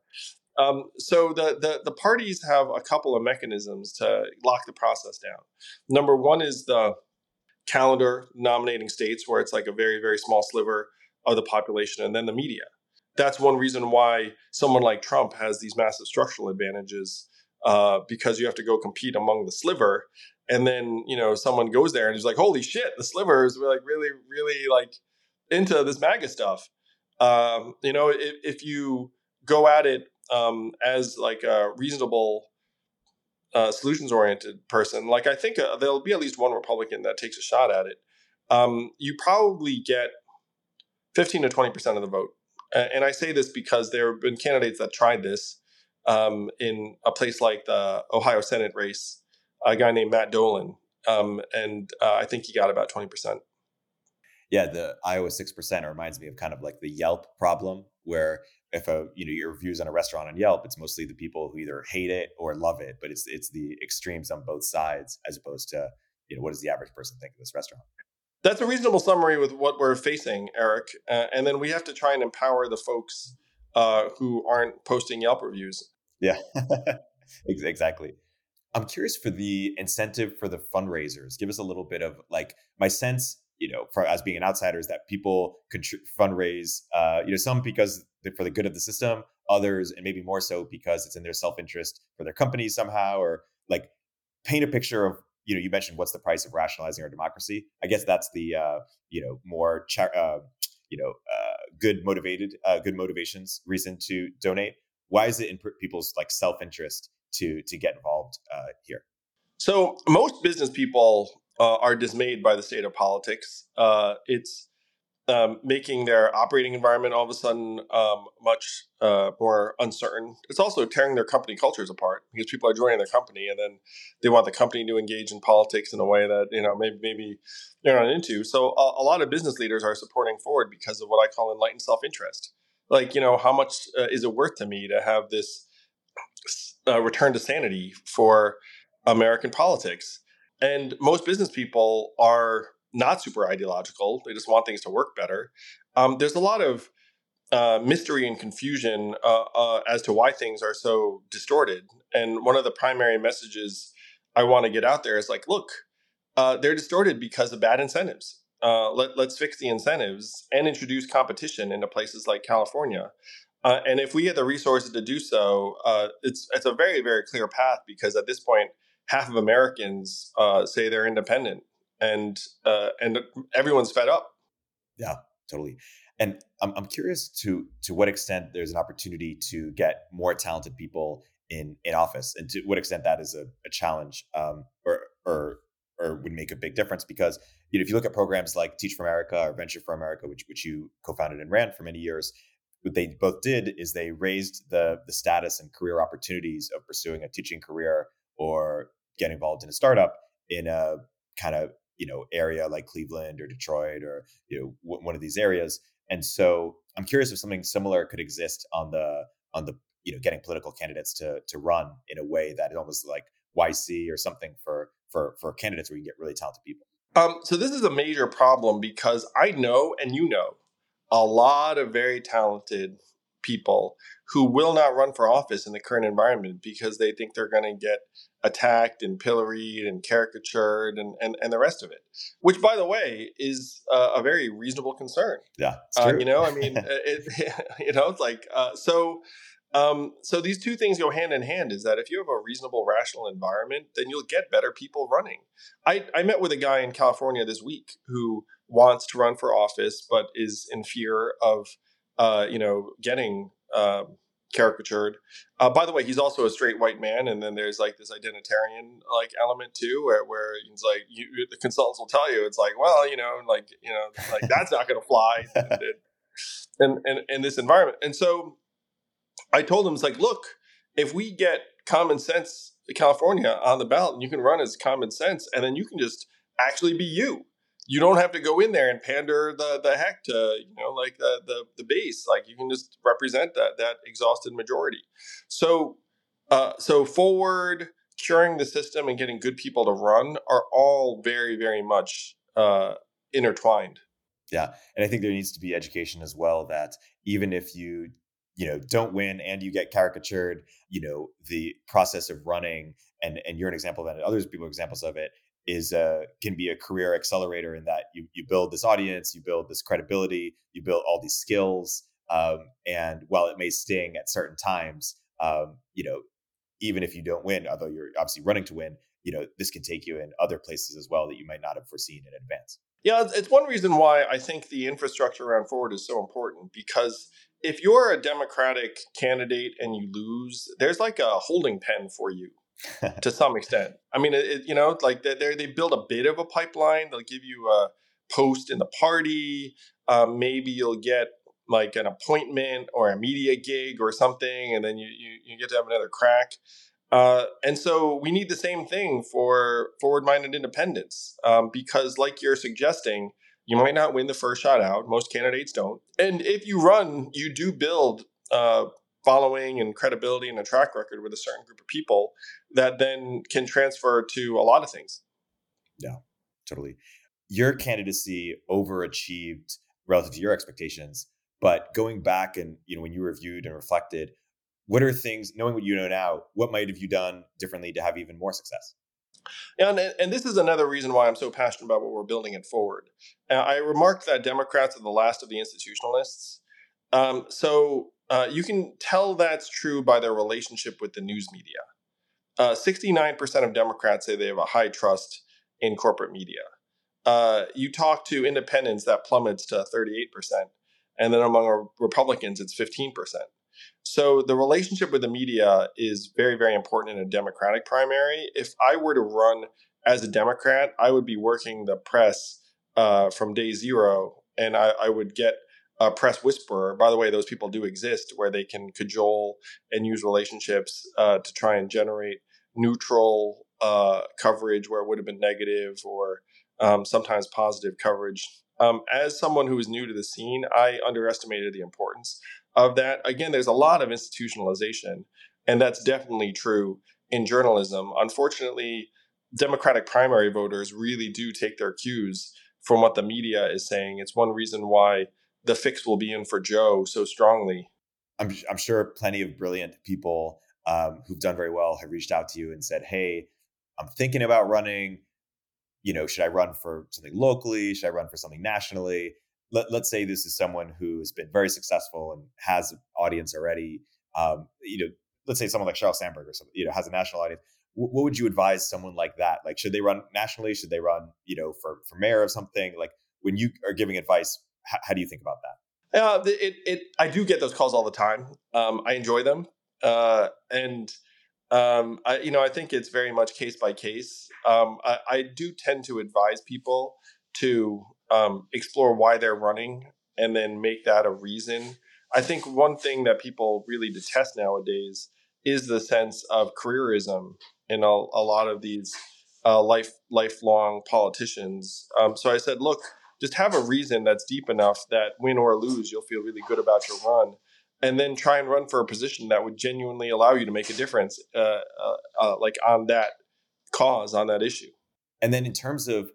Um, so the, the the parties have a couple of mechanisms to lock the process down. Number one is the calendar nominating states, where it's like a very very small sliver of the population, and then the media. That's one reason why someone like Trump has these massive structural advantages uh, because you have to go compete among the sliver, and then you know someone goes there and is like, "Holy shit, the slivers were like really really like into this MAGA stuff." Um, you know, if, if you go at it um, as like a reasonable uh, solutions oriented person, like I think uh, there'll be at least one Republican that takes a shot at it. Um, you probably get 15 to 20 percent of the vote, and I say this because there have been candidates that tried this um, in a place like the Ohio Senate race. A guy named Matt Dolan, um, and uh, I think he got about 20 percent. Yeah, the Iowa six percent reminds me of kind of like the Yelp problem, where if a you know your reviews on a restaurant on Yelp, it's mostly the people who either hate it or love it, but it's it's the extremes on both sides as opposed to you know what does the average person think of this restaurant. That's a reasonable summary with what we're facing, Erik. Uh, and then we have to try and empower the folks uh, who aren't posting Yelp reviews. Yeah, [LAUGHS] exactly. I'm curious for the incentive for the fundraisers. Give us a little bit of like my sense you know, for, as being an outsider, is that people contr- fundraise, uh, you know, some because for the good of the system, others, and maybe more so because it's in their self interest for their company somehow, or like paint a picture of, you know, you mentioned what's the price of rationalizing our democracy. I guess that's the, uh, you know, more, uh, you know, uh, good motivated, uh, good motivations reason to donate. Why is it in people's like self interest to to get involved uh, here? So most business people uh, are dismayed by the state of politics. Uh, it's um, making their operating environment all of a sudden um, much uh, more uncertain. It's also tearing their company cultures apart because people are joining their company and then they want the company to engage in politics in a way that you know maybe maybe they're not into. So a, a lot of business leaders are supporting Forward because of what I call enlightened self interest. Like you know, how much uh, is it worth to me to have this uh, return to sanity for American politics? And most business people are not super ideological. They just want things to work better. Um, there's a lot of uh, mystery and confusion uh, uh, as to why things are so distorted. And one of the primary messages I want to get out there is like, look, uh, they're distorted because of bad incentives. Uh, let, us fix the incentives and introduce competition into places like California. Uh, and if we get the resources to do so, it's it's a very very clear path because at this point, half of Americans say they're independent and uh, and everyone's fed up. Yeah, totally. And I'm I'm curious to to what extent there's an opportunity to get more talented people in in office, and to what extent that is a, a challenge um, or or or would make a big difference because you know if you look at programs like Teach for America or Venture for America, which which you co-founded and ran for many years, what they both did is they raised the the status and career opportunities of pursuing a teaching career or getting involved in a startup in a kind of you know area like Cleveland or Detroit or you know w- one of these areas. And so I'm curious if something similar could exist on the on the you know getting political candidates to to run in a way that is almost like YC or something for for for candidates where you can get really talented people. Um, so this is a major problem because I know and you know a lot of very talented people who will not run for office in the current environment because they think they're going to get attacked and pilloried and caricatured and, and, and the rest of it, which, by the way, is uh, a very reasonable concern. Yeah, uh, you know, I [LAUGHS] mean, it, [LAUGHS] you know, it's like uh, so. Um, so these two things go hand in hand. Is that if you have a reasonable, rational environment, then you'll get better people running. I, I met with a guy in California this week who wants to run for office, but is in fear of, uh, you know, getting um, caricatured. Uh, by the way, he's also a straight white man, and then there's like this identitarian like element too, where, where he's like, you, the consultants will tell you, it's like, well, you know, like you know, like that's not going to fly [LAUGHS] in, in, in this environment. And so, I told him, it's like, look, if we get common sense California on the ballot, and you can run as common sense, and then you can just actually be you you don't have to go in there and pander the the heck to you know like the the, the base. Like you can just represent that that exhausted majority. So uh, so forward curing the system and getting good people to run are all very very much uh, intertwined. Yeah and i think there needs to be education as well that even if you you know don't win and you get caricatured you know the process of running and and you're an example of that and others people are examples of it is uh, can be a career accelerator in that you you build this audience, you build this credibility, you build all these skills, um, and while it may sting at certain times, um, you know, even if you don't win, although you're obviously running to win, you know, this can take you in other places as well that you might not have foreseen in advance. Yeah, it's one reason why I think the infrastructure around Forward is so important because if you're a Democratic candidate and you lose, there's like a holding pen for you [LAUGHS] to some extent. I mean, it, you know, like they they build a bit of a pipeline. They'll give you a post in the party. Um, maybe you'll get like an appointment or a media gig or something, and then you you, you get to have another crack. Uh, and so we need the same thing for forward-minded independents um, because, like you're suggesting, you might not win the first shot out. Most candidates don't. And if you run, you do build uh, following and credibility and a track record with a certain group of people that then can transfer to a lot of things. Yeah, totally. Your candidacy overachieved relative to your expectations, but going back and you know when you reviewed and reflected, what are things knowing what you know now, what might have you done differently to have even more success? And, and this is another reason why I'm so passionate about what we're building it forward. Uh, I remarked that Democrats are the last of the institutionalists. Um, so uh, you can tell that's true by their relationship with the news media. Uh, 69% of Democrats say they have a high trust in corporate media. Uh, you talk to independents, that plummets to 38%. And then among Republicans, it's 15%. So the relationship with the media is very, very important in a Democratic primary. If I were to run as a Democrat, I would be working the press uh, from day zero, and I, I would get a press whisperer. By the way, those people do exist where they can cajole and use relationships uh, to try and generate neutral uh, coverage where it would have been negative or um, sometimes positive coverage. Um, as someone who is new to the scene, I underestimated the importance of that. Again, there's a lot of institutionalization, and that's definitely true in journalism. Unfortunately, Democratic primary voters really do take their cues from what the media is saying. It's one reason why the fix will be in for Joe so strongly. I'm, I'm sure plenty of brilliant people um, who've done very well have reached out to you and said, "Hey, I'm thinking about running. You know, should I run for something locally? Should I run for something nationally?" Let, let's say this is someone who has been very successful and has an audience already. Um, you know, let's say someone like Sheryl Sandberg or something, you know, has a national audience. W- what would you advise someone like that? Like, should they run nationally? Should they run, you know, for for mayor of something? Like, when you are giving advice, how, how do you think about that? Uh, it, it, I do get those calls all the time. Um, I enjoy them. Uh, and Um, I, you know, I think it's very much case by case. Um, I, I, do tend to advise people to um, explore why they're running and then make that a reason. I think one thing that people really detest nowadays is the sense of careerism in a, a lot of these uh, life lifelong politicians. Um, so I said, look, just have a reason that's deep enough that win or lose, you'll feel really good about your run, and then try and run for a position that would genuinely allow you to make a difference, uh, uh, uh like on that cause, on that issue. And then in terms of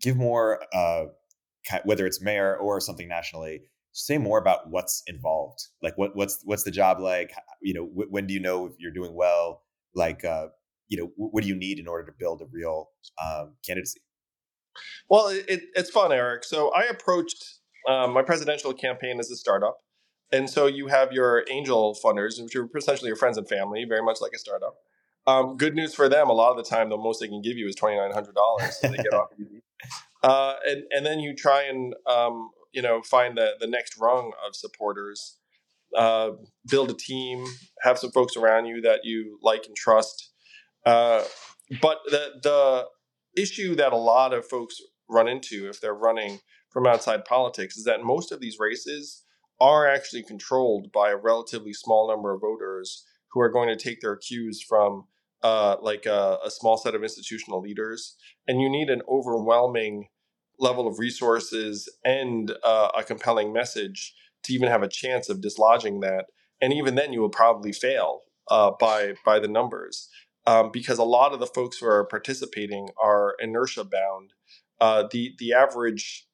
give more, uh, whether it's mayor or something nationally, say more about what's involved. Like what what's what's the job like? You know, when do you know if you're doing well? Like uh, you know, what do you need in order to build a real um, candidacy? Well, it, it's fun, Erik. So I approached um, my presidential campaign as a startup. And so you have your angel funders, which are essentially your friends and family, very much like a startup. Um, good news for them, a lot of the time, the most they can give you is $2,900. So they get off easy. [LAUGHS] Uh, and, and then you try and, um, you know, find the, the next rung of supporters, uh, build a team, have some folks around you that you like and trust. Uh, but the, the issue that a lot of folks run into if they're running from outside politics is that most of these races are actually controlled by a relatively small number of voters who are going to take their cues from uh, like a, a, small set of institutional leaders, and you need an overwhelming level of resources and uh, a compelling message to even have a chance of dislodging that. And even then, you will probably fail uh, by by the numbers um, because a lot of the folks who are participating are inertia bound. Uh, the the average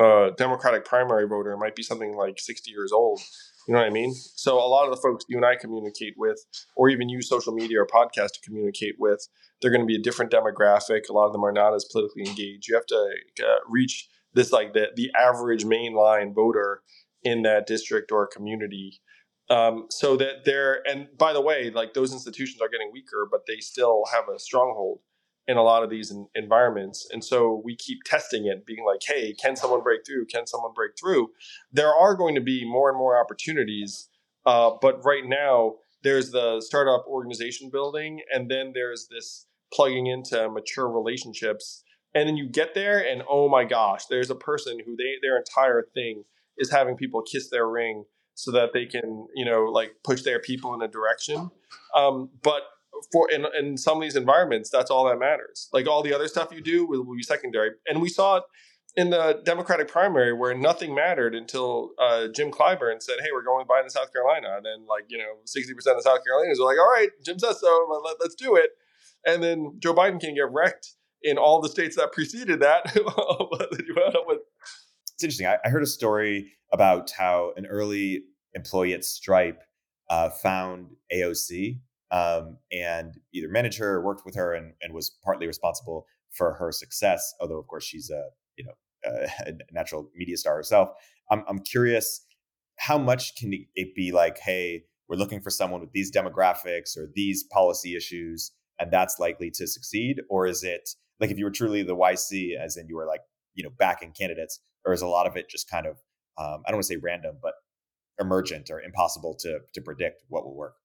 uh, Democratic primary voter might be something like 60 years old. You know what I mean? So a lot of the folks you and I communicate with, or even use social media or podcast to communicate with, they're going to be a different demographic. A lot of them are not as politically engaged. You have to uh, reach this like the the average mainline voter in that district or community um, so that they're and by the way like those institutions are getting weaker but they still have a stronghold in a lot of these in, environments. And so we keep testing it being like hey can someone break through? Can someone break through? There are going to be more and more opportunities uh, but right now there's the startup organization building and then there's this plugging into mature relationships. And then you get there and oh my gosh there's a person who they their entire thing is having people kiss their ring so that they can you know like push their people in a direction. Um, but for in, in some of these environments that's all that matters. Like all the other stuff you do will, will be secondary. And we saw it in the democratic primary where nothing mattered until uh, jim clyburn said hey we're going by to south carolina. And then like you know 60% of south carolinians are like all right jim says so. Let, let's do it. And then joe biden can get wrecked in all the states that preceded that. [LAUGHS] It's interesting. I, I heard a story about how an early employee at Stripe uh, found AOC um, and either managed her or worked with her and, and was partly responsible for her success. Although, of course, she's a you know a [LAUGHS] natural media star herself. I'm I'm curious how much can it be like, hey, we're looking for someone with these demographics or these policy issues, and that's likely to succeed, or is it like if you were truly the YC, as in you were like you know backing candidates, or is a lot of it just kind of um, I don't want to say random, but emergent or impossible to to predict what will work?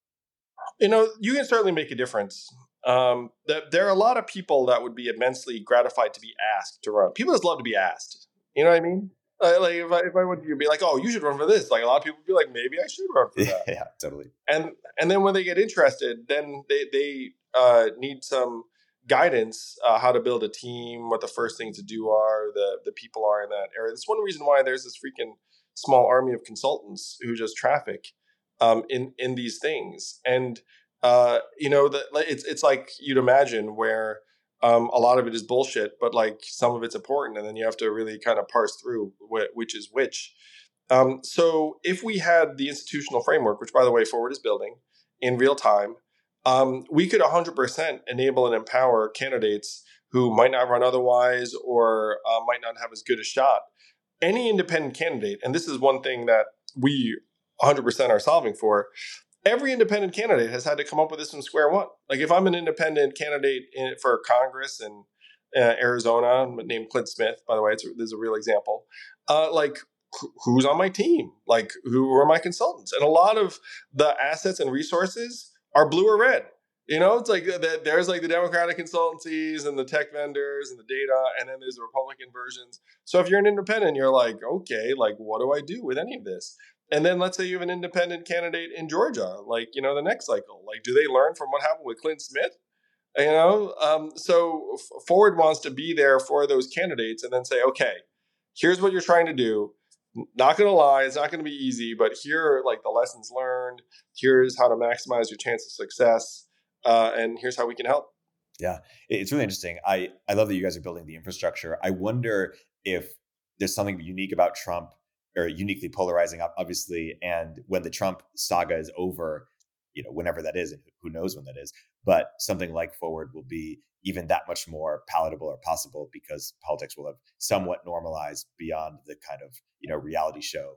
You know, you can certainly make a difference. Um, there are a lot of people that would be immensely gratified to be asked to run. People just love to be asked. You know what I mean? like if I, if I went to be like, oh, you should run for this. Like a lot of people would be like, maybe I should run [LAUGHS] for that. yeah, totally. And and then when they get interested, then they they uh, need some guidance uh, how to build a team, what the first things to do are, the the people are in that area. That's one reason why there's this freaking small army of consultants who just traffic um, in in these things. And uh, you know, that it's it's like you'd imagine where um, a lot of it is bullshit, but like some of it's important, and then you have to really kind of parse through wh- which is which. Um, so if we had the institutional framework, which by the way, Forward is building in real time, um, we could 100% enable and empower candidates who might not run otherwise or uh, might not have as good a shot any independent candidate, and this is one thing that we 100% are solving for, every independent candidate has had to come up with this from square one. Like if I'm an independent candidate in, for Congress in uh, Arizona, named Clint Smith, by the way, it's, this is a real example. Uh, like who's on my team? Like who are my consultants? And a lot of the assets and resources are blue or red. You know, it's like there's like the Democratic consultancies and the tech vendors and the data, and then there's the Republican versions. So if you're an independent, you're like, okay, like what do I do with any of this? And then let's say you have an independent candidate in Georgia, like you know the next cycle. Like, do they learn from what happened with Clint Smith? You know, um, so Forward wants to be there for those candidates, and then say, okay, here's what you're trying to do. Not gonna lie, it's not gonna be easy, but here are like the lessons learned. Here's how to maximize your chance of success uh, and here's how we can help. Yeah, it's really interesting. I I love that you guys are building the infrastructure. I wonder if there's something unique about Trump or uniquely polarizing, obviously. And when the Trump saga is over, you know, whenever that is, and who knows when that is, but something like Forward will be even that much more palatable or possible because politics will have somewhat normalized beyond the kind of you know reality show.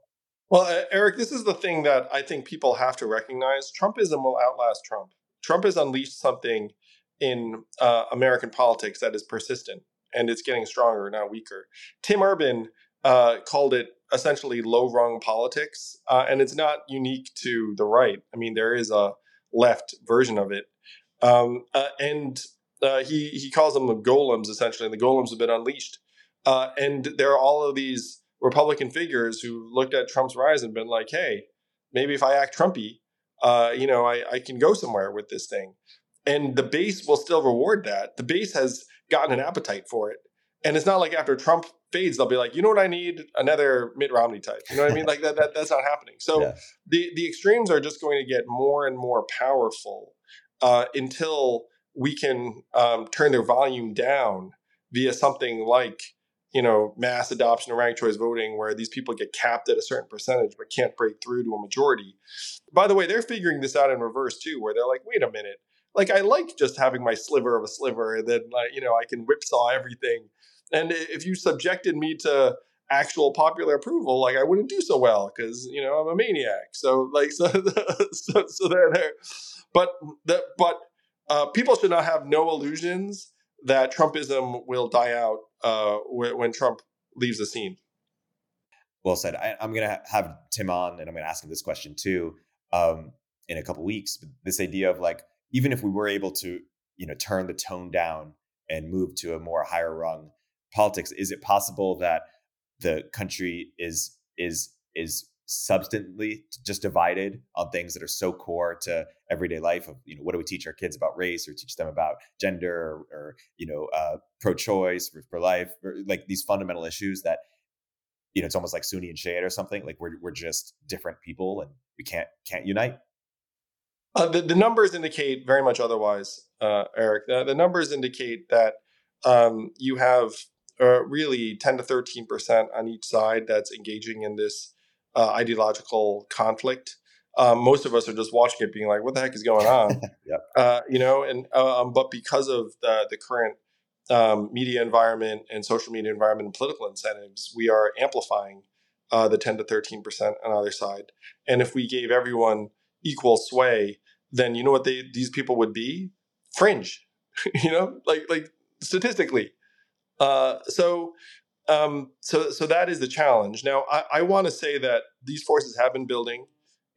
Well, Erik, this is the thing that I think people have to recognize: Trumpism will outlast Trump. Trump has unleashed something in uh, American politics that is persistent and it's getting stronger, not weaker. Tim Urban uh, called it essentially low rung politics, uh, and it's not unique to the right. I mean, there is a left version of it, um, uh, and uh, he he calls them the golems essentially. And the golems have been unleashed, uh, and there are all of these Republican figures who looked at Trump's rise and been like, "Hey, maybe if I act Trumpy, uh, you know, I, I can go somewhere with this thing. And the base will still reward that. The base has gotten an appetite for it. And it's not like after Trump fades, they'll be like, you know what I need? Another Mitt Romney type. You know what I mean? Like that, that that's not happening. So yeah. the, the extremes are just going to get more and more powerful uh, until we can um, turn their volume down via something like you know, mass adoption of ranked choice voting where these people get capped at a certain percentage but can't break through to a majority. By the way, they're figuring this out in reverse too, where they're like, wait a minute, like I like just having my sliver of a sliver and then like, you know, I can whipsaw everything. And if you subjected me to actual popular approval, like I wouldn't do so well because, you know, I'm a maniac. So like [LAUGHS] so so, so they're there. But the but uh, people should not have no illusions that Trumpism will die out uh, when Trump leaves the scene. Well said. I, am going to have Tim on, and I'm going to ask him this question too um, in a couple weeks. But this idea of like, even if we were able to, you know, turn the tone down and move to a more higher rung politics, is it possible that the country is is is substantially just divided on things that are so core to everyday life of you know what do we teach our kids about race or teach them about gender or, or you know uh, pro-choice for, for life or like these fundamental issues that you know it's almost like Sunni and Shiite or something like we're we're just different people and we can't can't unite. Uh, the, the numbers indicate very much otherwise, uh, Erik. The, the, numbers indicate that um, you have uh, really 10 to 13 percent on each side that's engaging in this uh, ideological conflict. Um, most of us are just watching it, being like, "What the heck is going on?" [LAUGHS] yep. uh, you know, and um, but because of the the current um, media environment and social media environment and political incentives, we are amplifying uh, the ten to thirteen percent on either side. And if we gave everyone equal sway, then you know what they these people would be fringe. [LAUGHS] you know, like like statistically. Uh, so um, so, so that is the challenge. Now, I, I want to say that these forces have been building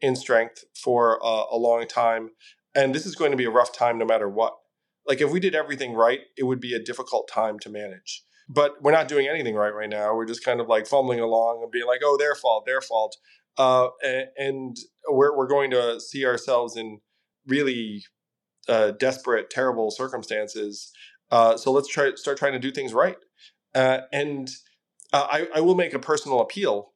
in strength for uh, a long time, and this is going to be a rough time no matter what. Like, if we did everything right, it would be a difficult time to manage. But we're not doing anything right right now. We're just kind of like fumbling along and being like, "Oh, their fault, their fault," uh, and, we're we're going to see ourselves in really uh, desperate, terrible circumstances. Uh, so let's try start trying to do things right. Uh, and uh, I, I, will make a personal appeal.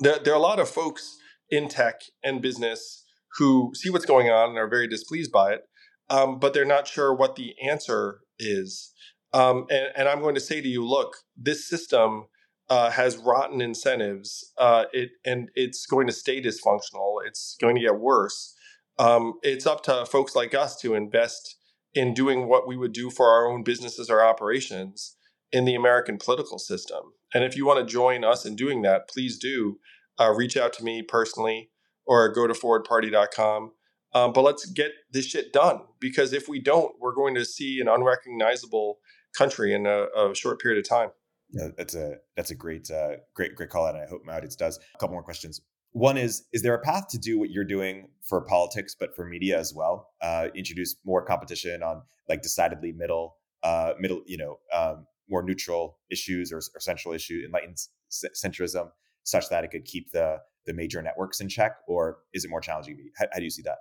There, there, are a lot of folks in tech and business who see what's going on and are very displeased by it, um, but they're not sure what the answer is. Um, and, and, I'm going to say to you, look, this system uh, has rotten incentives. Uh, it and it's going to stay dysfunctional. It's going to get worse. Um, it's up to folks like us to invest in doing what we would do for our own businesses or operations in the American political system. And if you want to join us in doing that, please do uh, reach out to me personally or go to forwardparty.com. Um, but let's get this shit done because if we don't, we're going to see an unrecognizable country in a, a short period of time. Yeah, that's a that's a great uh, great great call out. And I hope my audience does. A couple more questions. One is is there a path to do what you're doing for politics, but for media as well? Uh, introduce more competition on like decidedly middle, uh, middle, you know, um, more neutral issues or, or central issue, enlightened centrism, such that it could keep the the major networks in check, or is it more challenging? How, how do you see that?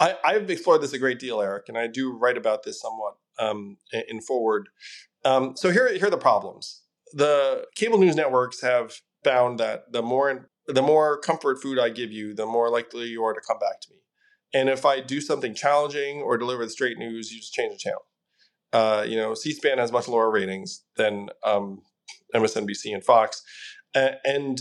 I, have explored this a great deal, Erik, and I do write about this somewhat um, in forward. Um, so here, here are the problems. The cable news networks have found that the more the more comfort food I give you, the more likely you are to come back to me. And if I do something challenging or deliver the straight news, you just change the channel. Uh, you know, C-SPAN has much lower ratings than um, MSNBC and Fox, and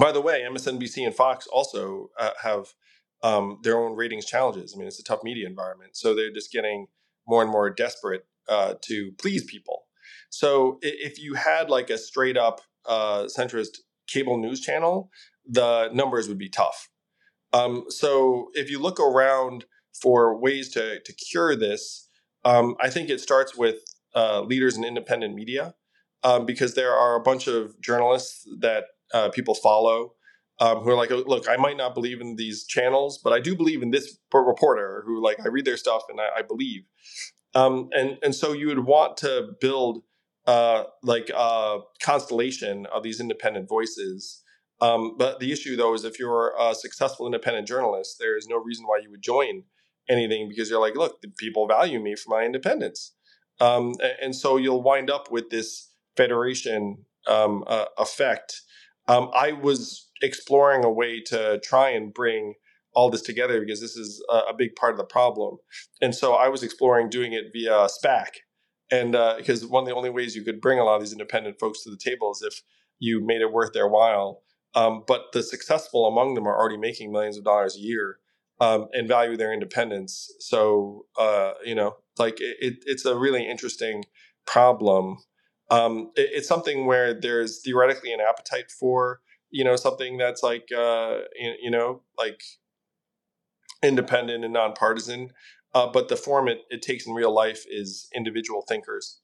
by the way, MSNBC and Fox also uh, have um, their own ratings challenges. I mean, it's a tough media environment, so they're just getting more and more desperate uh, to please people. So if you had like a straight up uh, centrist cable news channel, the numbers would be tough. Um, so if you look around for ways to to cure this, um, I think it starts with uh, leaders in independent media, um, because there are a bunch of journalists that uh, people follow um, who are like, look, I might not believe in these channels, but I do believe in this reporter who like I read their stuff and I, I believe. Um, and and so you would want to build uh, like a constellation of these independent voices. Um, but the issue though is if you're a successful independent journalist, there is no reason why you would join anything because you're like, look, people value me for my independence. Um, and, so you'll wind up with this federation um, uh, effect. Um, I was exploring a way to try and bring all this together because this is a, a big part of the problem. And so I was exploring doing it via SPAC. And uh, because one of the only ways you could bring a lot of these independent folks to the table is if you made it worth their while. Um, but the successful among them are already making millions of dollars a year um, and value their independence. So, uh, you know, like it, it's a really interesting problem. Um, it, it's something where there's theoretically an appetite for you know something that's like uh, you, you know like independent and nonpartisan. Uh, but the form it, it takes in real life is individual thinkers.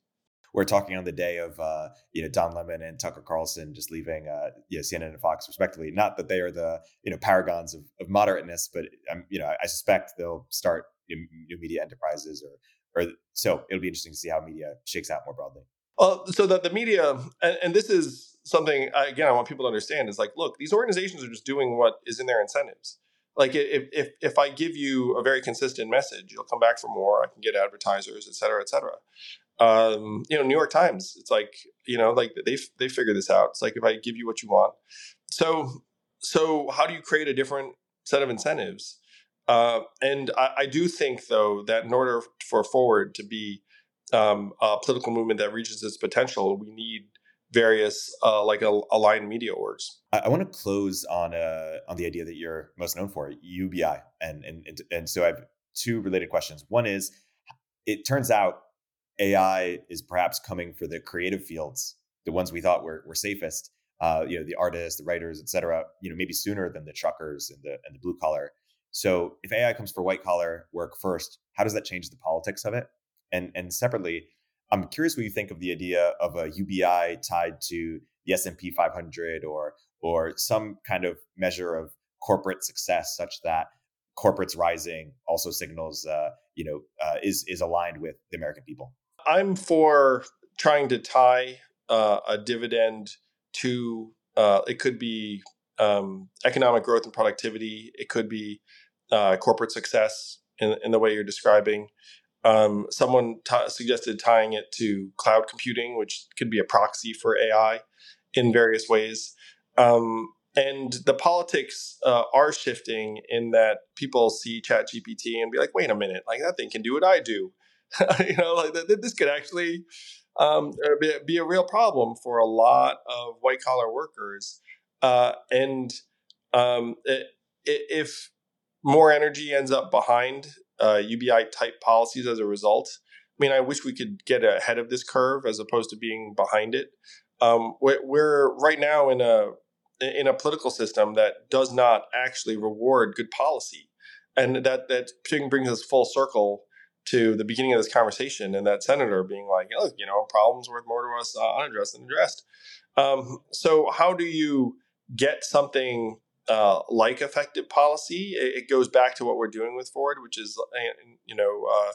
We're talking on the day of uh, you know Don Lemon and Tucker Carlson just leaving uh, you know, CNN and Fox respectively. Not that they are the you know paragons of, of moderateness, but um, you know I, suspect they'll start new media enterprises or or so it'll be interesting to see how media shakes out more broadly. Well, so that the media, and, and this is something again I want people to understand is like, look, these organizations are just doing what is in their incentives. Like if if if I give you a very consistent message, you'll come back for more. I can get advertisers, et cetera, et cetera. Um, you know, New York Times. It's like you know, like they they figure this out. It's like if I give you what you want. So so how do you create a different set of incentives? Uh, and I, I do think though that in order for forward to be um, a political movement that reaches its potential, we need various uh, like a, aligned media orgs. I, I want to close on uh, on the idea that you're most known for, UBI, and and and so I have two related questions. One is, it turns out AI is perhaps coming for the creative fields, the ones we thought were were safest. Uh, you know, the artists, the writers, et cetera. You know, maybe sooner than the truckers and the and the blue collar. So if AI comes for white collar work first, how does that change the politics of it? And and separately, I'm curious what you think of the idea of a UBI tied to the S&P 500 or or some kind of measure of corporate success, such that corporates rising also signals, uh, you know, uh, is is aligned with the American people. I'm for trying to tie uh, a dividend to uh, it could be um, economic growth and productivity. It could be uh, corporate success in, in the way you're describing. Um, someone t- suggested tying it to cloud computing, which could be a proxy for AI in various ways. Um, and the politics uh, are shifting in that people see ChatGPT and be like, "Wait a minute! Like that thing can do what I do." [LAUGHS] you know, like th- this could actually um, uh, be, be, a real problem for a lot of white collar workers. Uh, and um, it, if more energy ends up behind uh, UBI type policies as a result. I mean, I wish we could get ahead of this curve as opposed to being behind it. Um, we're, we're right now in a in a political system that does not actually reward good policy, and that that brings us full circle to the beginning of this conversation and that senator being like, oh, you know, problems worth more to us uh, unaddressed than addressed. Um, so how do you get something uh, like effective policy, it, it, goes back to what we're doing with Forward, which is, uh, you know, uh,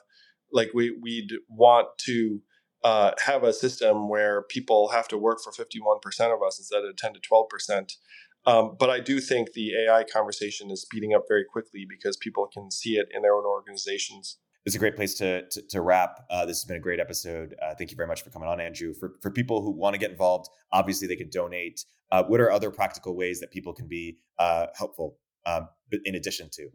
like we we'd want to uh, have a system where people have to work for 51% of us instead of 10 to 12%. Um, but I do think the AI conversation is speeding up very quickly because people can see it in their own organizations. It's a great place to, to, to wrap. Uh, this has been a great episode. Uh, thank you very much for coming on, Andrew. For, for people who want to get involved, obviously they can donate. Uh, what are other practical ways that people can be uh, helpful um, in addition to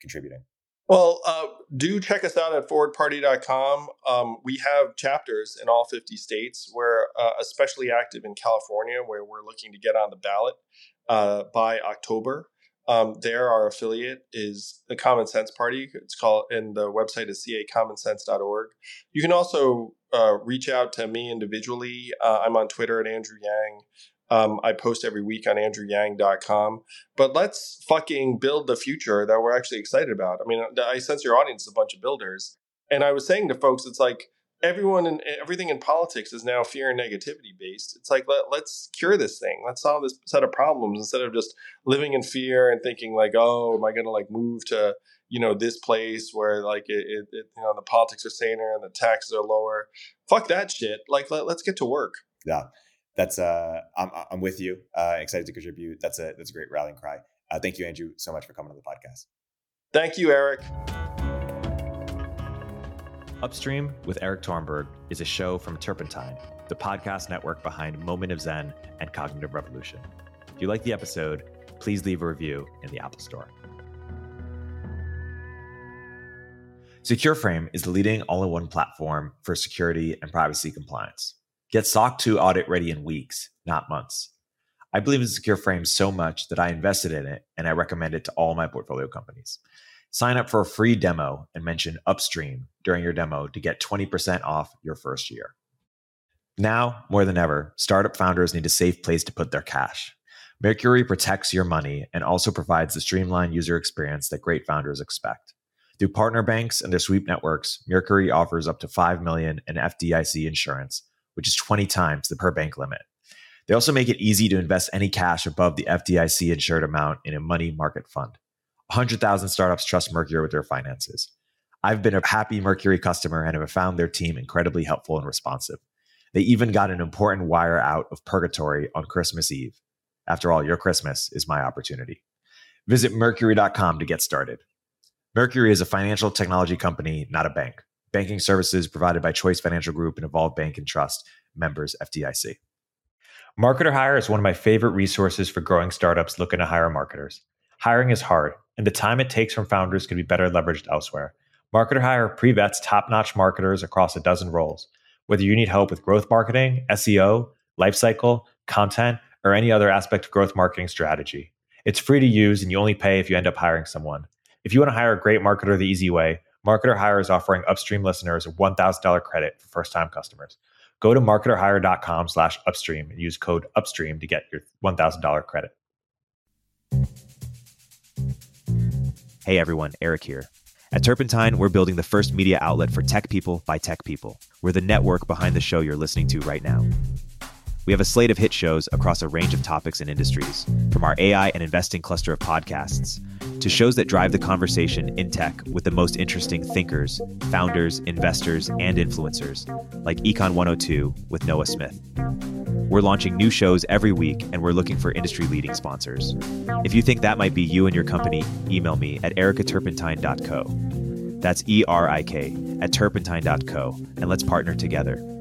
contributing? Well, uh, do check us out at forwardparty.com. Um, we have chapters in all 50 states. We're uh, especially active in California, where we're looking to get on the ballot by October. Um, there, our affiliate is the Common Sense Party. It's called, and the website is cacommonsense.org. You can also uh, reach out to me individually. Uh, I'm on Twitter at Andrew Yang. Um, I post every week on andrewyang.com. But let's fucking build the future that we're actually excited about. I mean, I sense your audience is a bunch of builders. And I was saying to folks, it's like everyone and everything in politics is now fear and negativity based. It's like, let, let's cure this thing. Let's solve this set of problems instead of just living in fear and thinking like, oh, am I going to like move to, you know, this place where like it, it, it, you know, the politics are saner and the taxes are lower. Fuck that shit. Like, let, let's get to work. Yeah that's uh, I'm, I'm with you. Uh, excited to contribute. That's a that's a great rallying cry. Uh, thank you, Andrew, so much for coming on the podcast. Thank you, Erik. Upstream with Erik Torenberg is a show from Turpentine, the podcast network behind Moment of Zen and Cognitive Revolution. If you like the episode, please leave a review in the Apple Store. SecureFrame is the leading all in one platform for security and privacy compliance. Get SOC 2 audit ready in weeks, not months. I believe in SecureFrame so much that I invested in it and I recommend it to all my portfolio companies. Sign up for a free demo and mention Upstream during your demo to get 20% off your first year. Now, more than ever, startup founders need a safe place to put their cash. Mercury protects your money and also provides the streamlined user experience that great founders expect. Through partner banks and their sweep networks, Mercury offers up to 5 million in FDIC insurance which is 20 times the per bank limit. They also make it easy to invest any cash above the FDIC insured amount in a money market fund. 100,000 startups trust Mercury with their finances. I've been a happy Mercury customer and have found their team incredibly helpful and responsive. They even got an important wire out of purgatory on Christmas Eve. After all, your Christmas is my opportunity. Visit Mercury.com to get started. Mercury is a financial technology company, not a bank. Banking services provided by Choice Financial Group and Evolve Bank and Trust, members FDIC. Marketer Hire is one of my favorite resources for growing startups looking to hire marketers. Hiring is hard, and the time it takes from founders can be better leveraged elsewhere. Marketer Hire pre vets top notch marketers across a dozen roles. Whether you need help with growth marketing, SEO, lifecycle, content, or any other aspect of growth marketing strategy. It's free to use, and you only pay if you end up hiring someone. If you want to hire a great marketer the easy way, Marketer Hire is offering Upstream listeners a $1,000 credit for first-time customers. Go to marketerhire.com slash upstream and use code upstream to get your $1,000 credit. Hey everyone, Erik here. At Turpentine, we're building the first media outlet for tech people by tech people. We're the network behind the show you're listening to right now. We have a slate of hit shows across a range of topics and industries, from our AI and investing cluster of podcasts to shows that drive the conversation in tech with the most interesting thinkers, founders, investors, and influencers, like Econ 102 with Noah Smith. We're launching new shows every week, and we're looking for industry leading sponsors. If you think that might be you and your company, email me at ericaturpentine.co. That's E R I K at turpentine.co, and let's partner together